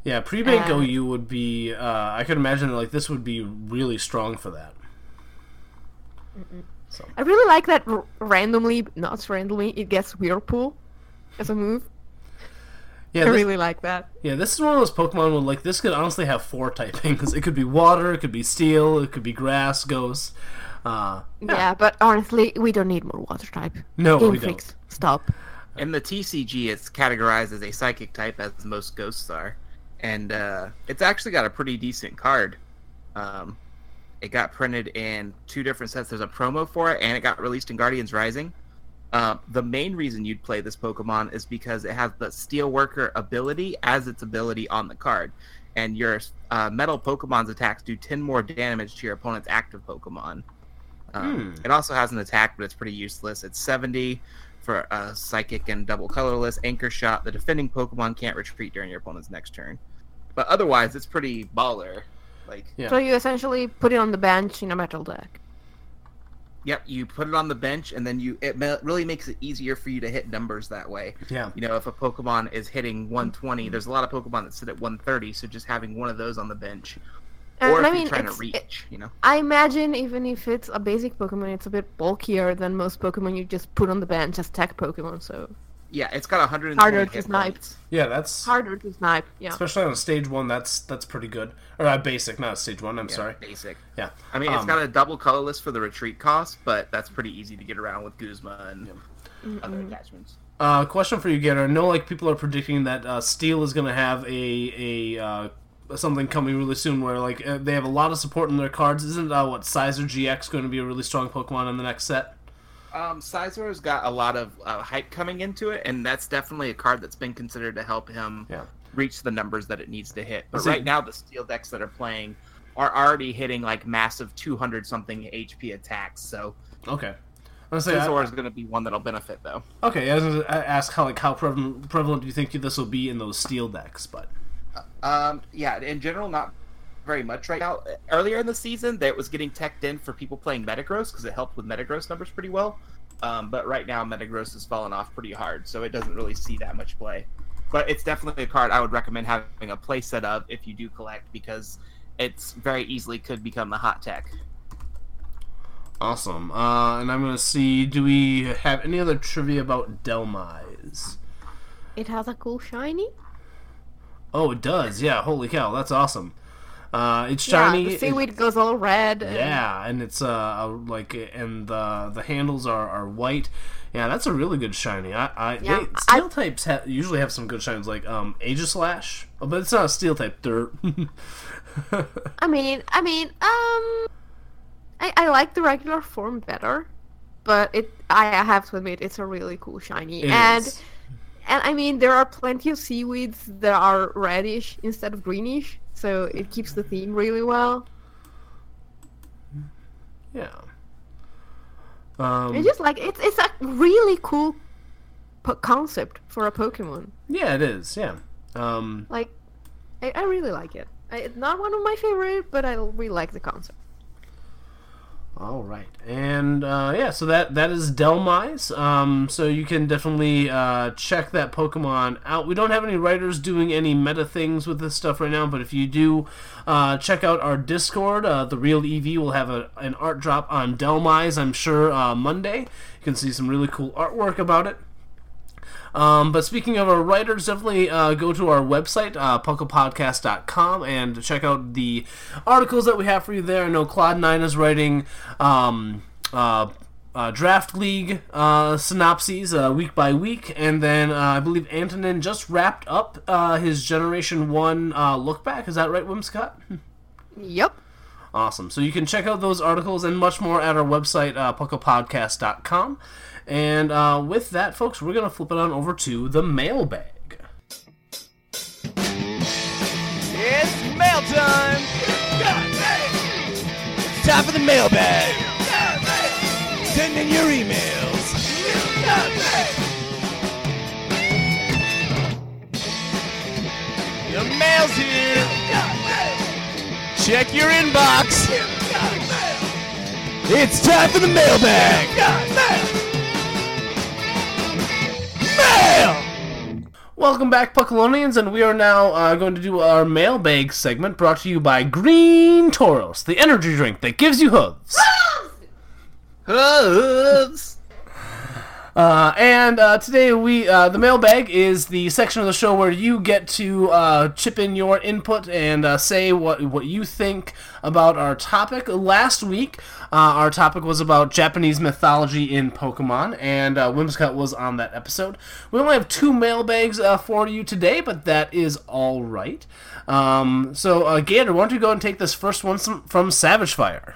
Yeah, pre-bank uh, OU would be. Uh, I could imagine that like this would be really strong for that. I really like that r- randomly, not randomly, it gets Whirlpool as a move. Yeah, I this- really like that. Yeah, this is one of those Pokemon where like this could honestly have four typings. It could be water, it could be steel, it could be grass, ghost. Uh, Yeah. but honestly, we don't need more water type. No, Game we don't. Stop. In the TCG, it's categorized as a psychic type, as most ghosts are, and uh, it's actually got a pretty decent card. Um, it got printed in two different sets. There's a promo for it, and it got released in Guardians Rising. Uh, the main reason you'd play this Pokemon is because it has the Steelworker ability as its ability on the card, and your uh, Metal Pokemon's attacks do 10 more damage to your opponent's active Pokemon. Um, Hmm. It also has an attack, but it's pretty useless. It's 70 for uh, Psychic and Double Colorless. Anchor Shot. The defending Pokemon can't retreat during your opponent's next turn. But otherwise, it's pretty baller. Like, So you essentially put it on the bench in a metal deck. Yep, you put it on the bench, and then you it really makes it easier for you to hit numbers that way. Yeah. You know, if a Pokemon is hitting 120, there's a lot of Pokemon that sit at 130, so just having one of those on the bench, And or if I you're mean, trying to it's- reach, you know. I imagine even if it's a basic Pokemon, it's a bit bulkier than most Pokemon you just put on the bench as tech Pokemon. So Yeah, it's got 120 harder to hit snipe. points. Yeah, that's Harder to snipe. Yeah. especially on stage one. That's that's pretty good. Or uh, basic, not stage one. I'm Yeah, sorry. Basic. Yeah. I mean, it's Um, got a double colorless for the retreat cost, but that's pretty easy to get around with Guzma and other attachments. Uh, question for you, Gator. I know like people are predicting that uh, Steel is going to have a a uh, something coming really soon where like uh, they have a lot of support in their cards. Isn't uh, what Scizor GX going to be a really strong Pokemon in the next set? Um, Scizor's got a lot of uh, hype coming into it, and that's definitely a card that's been considered to help him Yeah. reach the numbers that it needs to hit. But See- right now, the steel decks that are playing are already hitting like massive 200 something HP attacks. So Okay. I was gonna say, Scizor is going to be one that'll benefit though. Okay, I was gonna ask how like how prevalent, prevalent do you think this will be in those Steel decks? But Um, yeah, in general, not very much right now. Earlier in the season, that was getting teched in for people playing Metagross because it helped with Metagross numbers pretty well. Um, but right now, Metagross has fallen off pretty hard, so it doesn't really see that much play. But it's definitely a card I would recommend having a play set of if you do collect because it's very easily could become the hot tech. awesome. Uh, and I'm gonna see. Do we have any other trivia about Dhelmise? It has a cool shiny. Oh, it does. Yeah. Holy cow, that's awesome. Uh, it's Yeah, shiny. the it- seaweed goes all red. and- Yeah, and it's uh like and the the handles are, are white. Yeah, that's a really good shiny. I, I Yeah, they, I- steel types ha- usually have some good shines like um Aegislash, oh, but it's not a steel type. Dirt. I mean, I mean, um, I, I like the regular form better, but it I have to admit it's a really cool shiny. It and is. and I mean there are plenty of seaweeds that are reddish instead of greenish, so it keeps the theme really well. yeah. Um, it's just like it's it's a really cool po- concept for a Pokemon. yeah, it is. Yeah. Um, Like, I, I really like it. I, it's not one of my favorite, but I really like the concept. All right, and uh, yeah, so that that is Dhelmise. Um, so you can definitely uh, check that Pokemon out. We don't have any writers doing any meta things with this stuff right now, but if you do, uh, check out our Discord. Uh, the Real EV will have a, an art drop on Dhelmise. I'm sure uh, Monday. You can see some really cool artwork about it. Um, but speaking of our writers, definitely uh, go to our website, uh, pucklepodcast.com, and check out the articles that we have for you there. I know Cloud9 is writing um, uh, uh, Draft League uh, synopses uh, week by week, and then uh, I believe Antonin just wrapped up uh, his Generation 1 uh, look back. Is that right, Whimscott? Yep. Awesome. So you can check out those articles and much more at our website, uh, pucklepodcast.com. And uh, with that, folks, we're going to flip it on over to the mailbag. It's mail time! It's time for the mailbag! Send in your emails! The mail's here! Check your inbox! It's time for the mailbag! Mail! Welcome back, Puckalonians, and we are now uh, going to do our mailbag segment brought to you by Green Toros, the energy drink that gives you hooves. Hooves! Uh, and uh, today we uh, the mailbag is the section of the show where you get to uh, chip in your input and uh, say what what you think about our topic. Last week, uh, our topic was about Japanese mythology in Pokemon, and uh, Whimsicott was on that episode. We only have two mailbags for you today, but that is all right. Um, so, Gator, why don't you go and take this first one from Savage Fire?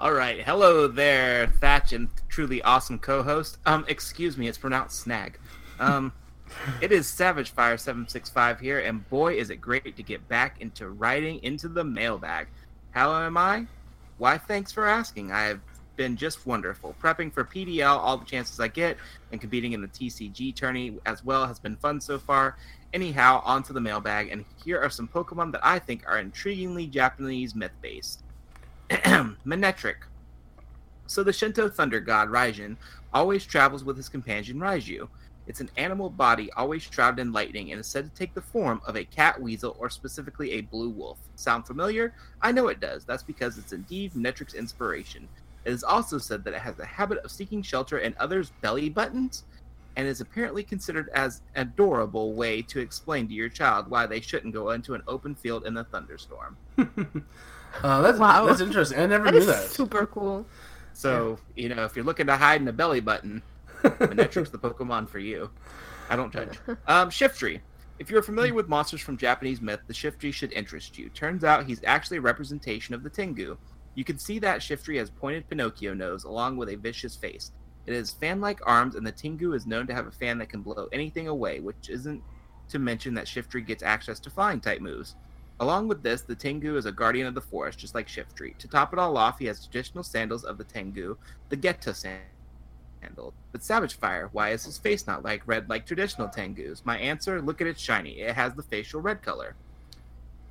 All right, hello there, Thatch and truly awesome co-host. Um, excuse me, it's pronounced Snag. Um, it is Savage Fire seven six five here, and boy, is it great to get back into writing into the mailbag. How am I? Why, thanks for asking. I have been just wonderful. Prepping for PDL all the chances I get, and competing in the TCG tourney as well has been fun so far. Anyhow, onto the mailbag, and here are some Pokemon that I think are intriguingly Japanese myth based. Manectric. So the Shinto thunder god Raijin always travels with his companion Raiju. It's an animal body always shrouded in lightning and is said to take the form of a cat weasel or specifically a blue wolf. Sound familiar? I know it does. That's because it's indeed Manectric's inspiration. It is also said that it has a habit of seeking shelter in others' belly buttons and is apparently considered as an adorable way to explain to your child why they shouldn't go into an open field in a thunderstorm. Uh, that's Wow. that's interesting. I never That knew is that. super cool. So, you know, if you're looking to hide in a belly button, Manectric's the Pokemon for you. I don't judge. Um, Shiftry. If you're familiar with monsters from Japanese myth, the Shiftry should interest you. Turns out he's actually a representation of the Tengu. You can see that Shiftry has pointed Pinocchio nose along with a vicious face. It has fan-like arms, and the Tengu is known to have a fan that can blow anything away, which isn't to mention that Shiftry gets access to flying type moves. Along with this, the Tengu is a guardian of the forest, just like Shiftry. To top it all off, he has traditional sandals of the Tengu, the Geta sandal. But Savage Fire, why is his face not like red like traditional Tengus? My answer, look at it shiny. It has the facial red color.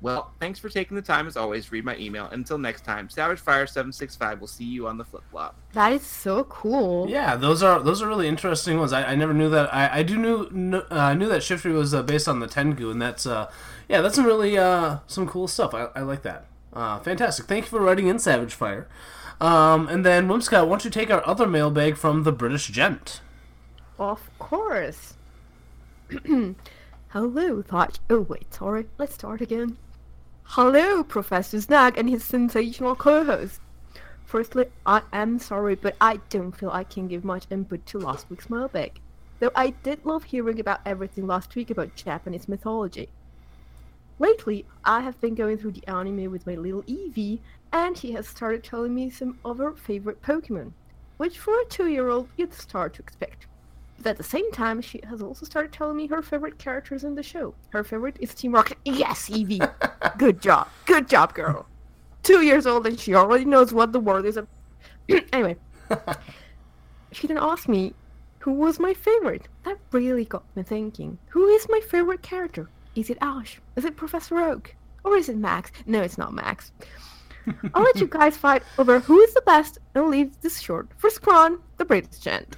Well, thanks for taking the time as always. Read my email. Until next time, Savage Fire 765 will see you on the flip flop. That is so cool. Yeah, those are those are really interesting ones. I, I never knew that. I, I do knew kn- uh, I knew that Shiftry was uh, based on the Tengu, and that's uh, yeah, that's some really uh, some cool stuff. I, I like that. Uh, fantastic. Thank you for writing in Savage Fire. Um, and then Whimscott, why don't you take our other mailbag from the British gent? Of course. Hello, thought. Oh, wait, sorry. Let's start again. Hello, Professor Snag and his sensational co host. Firstly, I am sorry, but I don't feel I can give much input to last week's mailbag. Though I did love hearing about everything last week about Japanese mythology. Lately, I have been going through the anime with my little Eevee, and he has started telling me some of her favorite Pokemon, which for a two-year-old you'd start to expect. But at the same time, she has also started telling me her favorite characters in the show. Her favorite is Team Rocket. Yes, Eevee! Good job. Good job, girl. Two years old and she already knows what the word is. ab- anyway, she then asked me who was my favorite. That really got me thinking. Who is my favorite character? Is it Ash? Is it Professor Oak? Or is it Max? No, it's not Max. I'll let you guys fight over who is the best and leave this short for Scrawn, the British gent.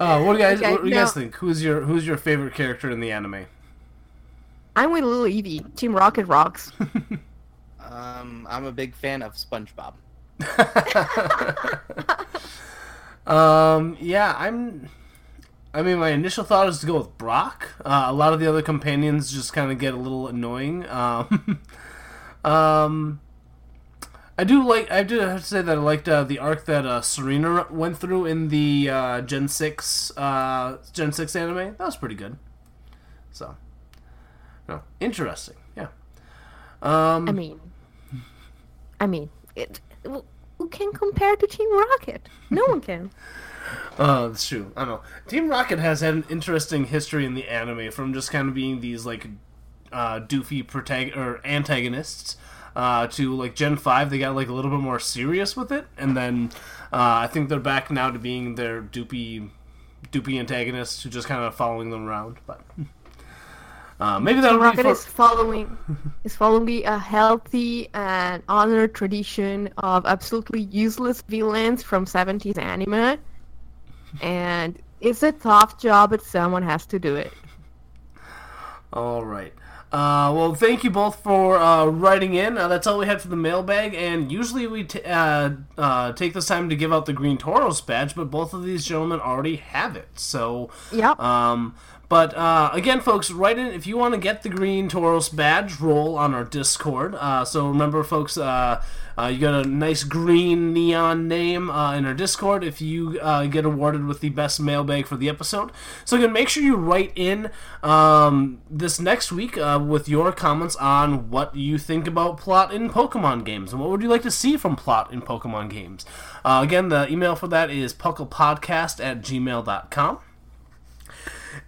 Uh, what do you guys Okay, what do you guys now- think? Who's your who's your favorite character in the anime? I'm with little Eevee. Team Rocket rocks. Um, I'm a big fan of SpongeBob. Um, yeah, I'm. I mean, my initial thought is to go with Brock. Uh, a lot of the other companions just kind of get a little annoying. Um, um, I do like. I do have to say that I liked uh, the arc that uh, Serena went through in the uh, Gen Six uh, Gen Six anime. That was pretty good. So, no, interesting. Yeah. Um, I mean, I mean, it, who who can compare to Team Rocket? No one can. Uh, that's true. I don't know. Team Rocket has had an interesting history in the anime from just kind of being these like uh, doofy protag- or antagonists uh, to like Gen Five. They got like a little bit more serious with it, and then uh, I think they're back now to being their doopy, doopy antagonists who just kind of following them around. But uh, maybe that'll be Rocket for- is following is following a healthy and honored tradition of absolutely useless villains from 70s anime, and it's a tough job, but someone has to do it. All right. Uh, well, thank you both for uh, writing in. Uh, that's all we had for the mailbag. And usually we t- uh, uh, take this time to give out the Green Toros badge, but both of these gentlemen already have it. So, Yep. Um, but uh, again, folks, write in if you want to get the Green Toros badge. Roll on our Discord. Uh, so remember, folks, uh, uh, you got a nice green neon name uh, in our Discord if you uh, get awarded with the best mailbag for the episode. So again, make sure you write in um, this next week. With your comments on what you think about plot in Pokemon games and what would you like to see from plot in Pokemon games. Again, the email for that is pucklepodcast at gmail.com.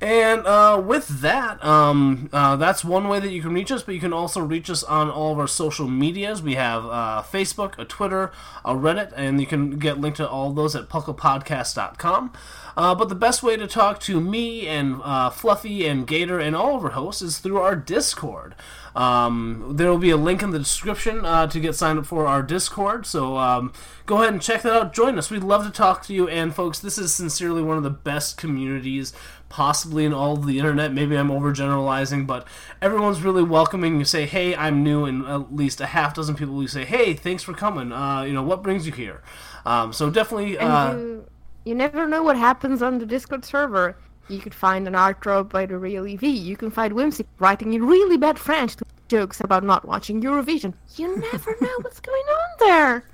And uh, with that, um, uh, that's one way that you can reach us, but you can also reach us on all of our social medias. We have uh, Facebook, a Twitter, a Reddit, and you can get linked to all those at pucklepodcast.com. Uh, but the best way to talk to me and uh, Fluffy and Gator and all of our hosts is through our Discord. Um, there will be a link in the description uh, to get signed up for our Discord. So um, go ahead and check that out. Join us. We'd love to talk to you. And folks, this is sincerely one of the best communities possibly in all of the internet. Maybe I'm overgeneralizing, but everyone's really welcoming. You say, "Hey, I'm new," and at least a half dozen people will say, "Hey, thanks for coming. Uh, you know, what brings you here?" Um, so definitely. Uh, you, you never know what happens on the Discord server. You could find an art drop by the real EV. You can find Whimsy writing in really bad French to jokes about not watching Eurovision. You never know what's going on there.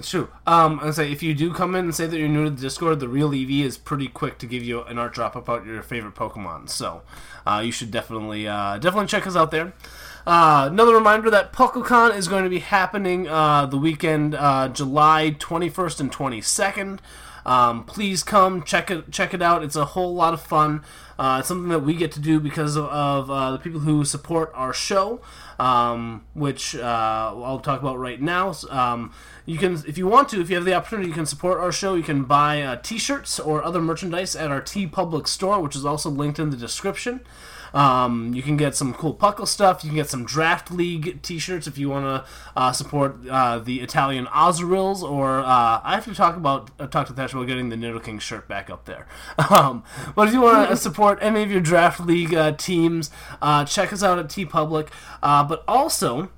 It's true. Um, I say if you do come in and say that you're new to the Discord, the real EV is pretty quick to give you an art drop about your favorite Pokemon. So uh, you should definitely uh, definitely check us out there. Uh, another reminder that PuckleCon is going to be happening uh, the weekend, uh, July 21st and 22nd. Um, please come check it check it out. It's a whole lot of fun. Uh, it's something that we get to do because of, of uh, the people who support our show, um, which uh, I'll talk about right now. Um, you can, if you want to, if you have the opportunity, you can support our show. You can buy uh, T-shirts or other merchandise at our TeePublic store, which is also linked in the description. Um, you can get some cool Puckle stuff. You can get some Draft League T-shirts if you want to uh, support uh, the Italian Azurills. Or uh, I have to talk about uh, talk to Thatch about getting the Nidoking shirt back up there. Um, but if you want to support any of your Draft League uh, teams, uh, check us out at TeePublic. Uh, but also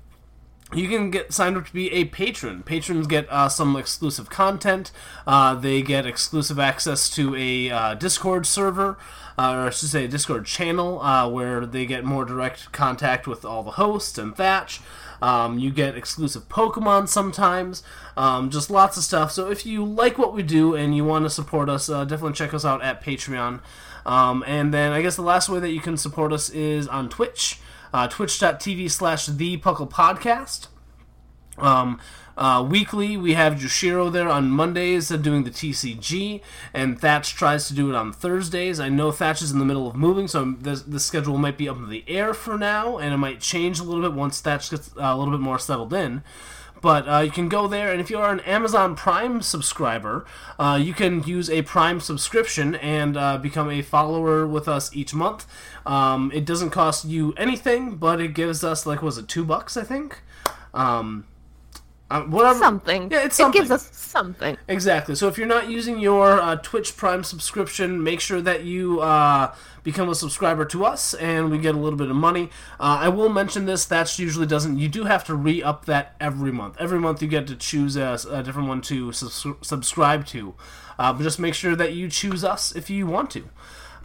you can get signed up to be a patron. Patrons get uh, some exclusive content. Uh, they get exclusive access to a uh, Discord server, uh, or I should say, a Discord channel, uh, where they get more direct contact with all the hosts and Thatch. Um, you get exclusive Pokemon sometimes, um, just lots of stuff. So if you like what we do and you want to support us, uh, definitely check us out at Patreon. Um, and then I guess the last way that you can support us is on Twitch, uh, twitch.tv slash the Puckle Podcast. Uh, weekly, we have Jushiro there on Mondays uh, doing the TCG, and Thatch tries to do it on Thursdays. I know Thatch is in the middle of moving, so the, the schedule might be up in the air for now, and it might change a little bit once Thatch gets uh, a little bit more settled in. But uh, you can go there, and if you are an Amazon Prime subscriber, uh, you can use a Prime subscription and uh, become a follower with us each month. Um, it doesn't cost you anything, but it gives us like was it two bucks I think. Um, uh, whatever. Something. Yeah, it's something. It gives us something. Exactly. So if you're not using your uh, Twitch Prime subscription, make sure that you uh, become a subscriber to us, and we get a little bit of money. Uh, I will mention this. That usually doesn't. You do have to re-up that every month. Every month you get to choose a, a different one to sus- subscribe to. Uh, but just make sure that you choose us if you want to.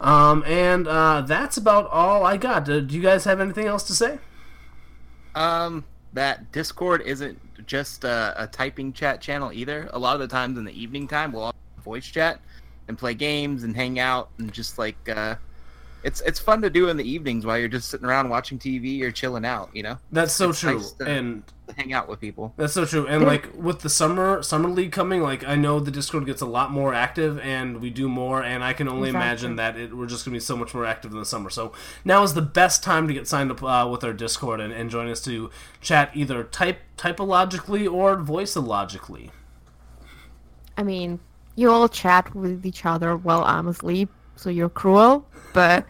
Um, and uh, that's about all I got. Do, do you guys have anything else to say? Um, that Discord isn't just a, a typing chat channel either. A lot of the times in the evening time, we'll all voice chat and play games and hang out and just like uh, it's it's fun to do in the evenings while you're just sitting around watching TV or chilling out. You know, That's so It's true. nice to and hang out with people. That's so true. And like with the summer summer league coming, like I know the Discord gets a lot more active and we do more and I can only Exactly. imagine that it, we're just gonna be so much more active in the summer. So now is the best time to get signed up uh, with our Discord and, and join us to chat either type typologically or voiceologically. I mean, you all chat with each other while I'm asleep, so you're cruel. But,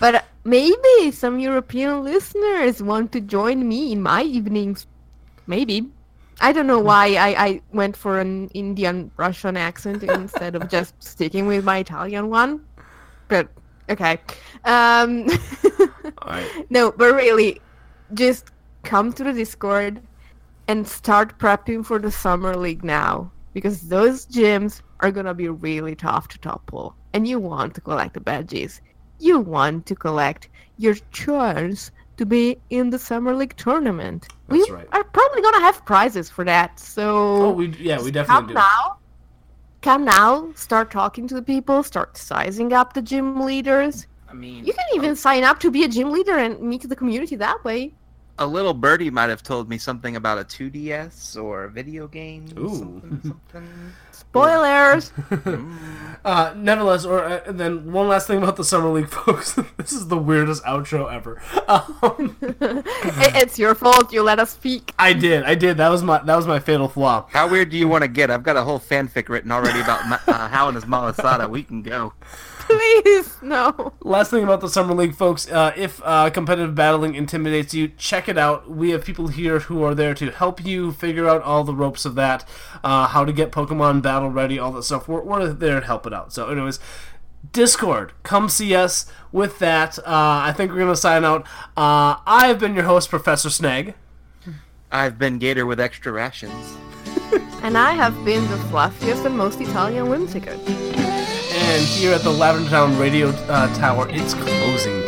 but maybe some European listeners want to join me in my evenings. Maybe. I don't know why I, I went for an Indian Russian accent instead of just sticking with my Italian one. But okay. Um, no, but really, just come to the Discord and start prepping for the summer league now because those gyms are gonna be really tough to topple and you want to collect the badges you want to collect your chance to be in the summer league tournament That's we right. are probably gonna have prizes for that so Oh, we yeah, we just definitely come do. now come now start talking to the people start sizing up the gym leaders I mean, You can even sign up to be a gym leader and meet the community that way. a little birdie might have told me something about a 2DS or a video game. Ooh. Something, something. Spoilers. Uh, nevertheless, or uh, then one last thing about the summer league, folks. this is the weirdest outro ever. Um, It- it's your fault. You let us speak. I did, I did. That was my that was my fatal flaw. Hau weird do you want to get? I've got a whole fanfic written already about Ma- uh, How and his Malasada. We can go. Please, no. Last thing about the summer league, folks. Uh, if uh, competitive battling intimidates you, check it out. We have people here who are there to help you figure out all the ropes of that, uh, how to get Pokemon battle ready, all that stuff. We're, we're there to help it out. So, anyways. Discord, come see us with that. Uh, I think we're going to sign out. Uh, I've been your host, Professor Snag. I've been Gator with extra rations. And I have been the fluffiest and most Italian whimsicott. And here at the Lavender Town Radio uh, Tower, it's closing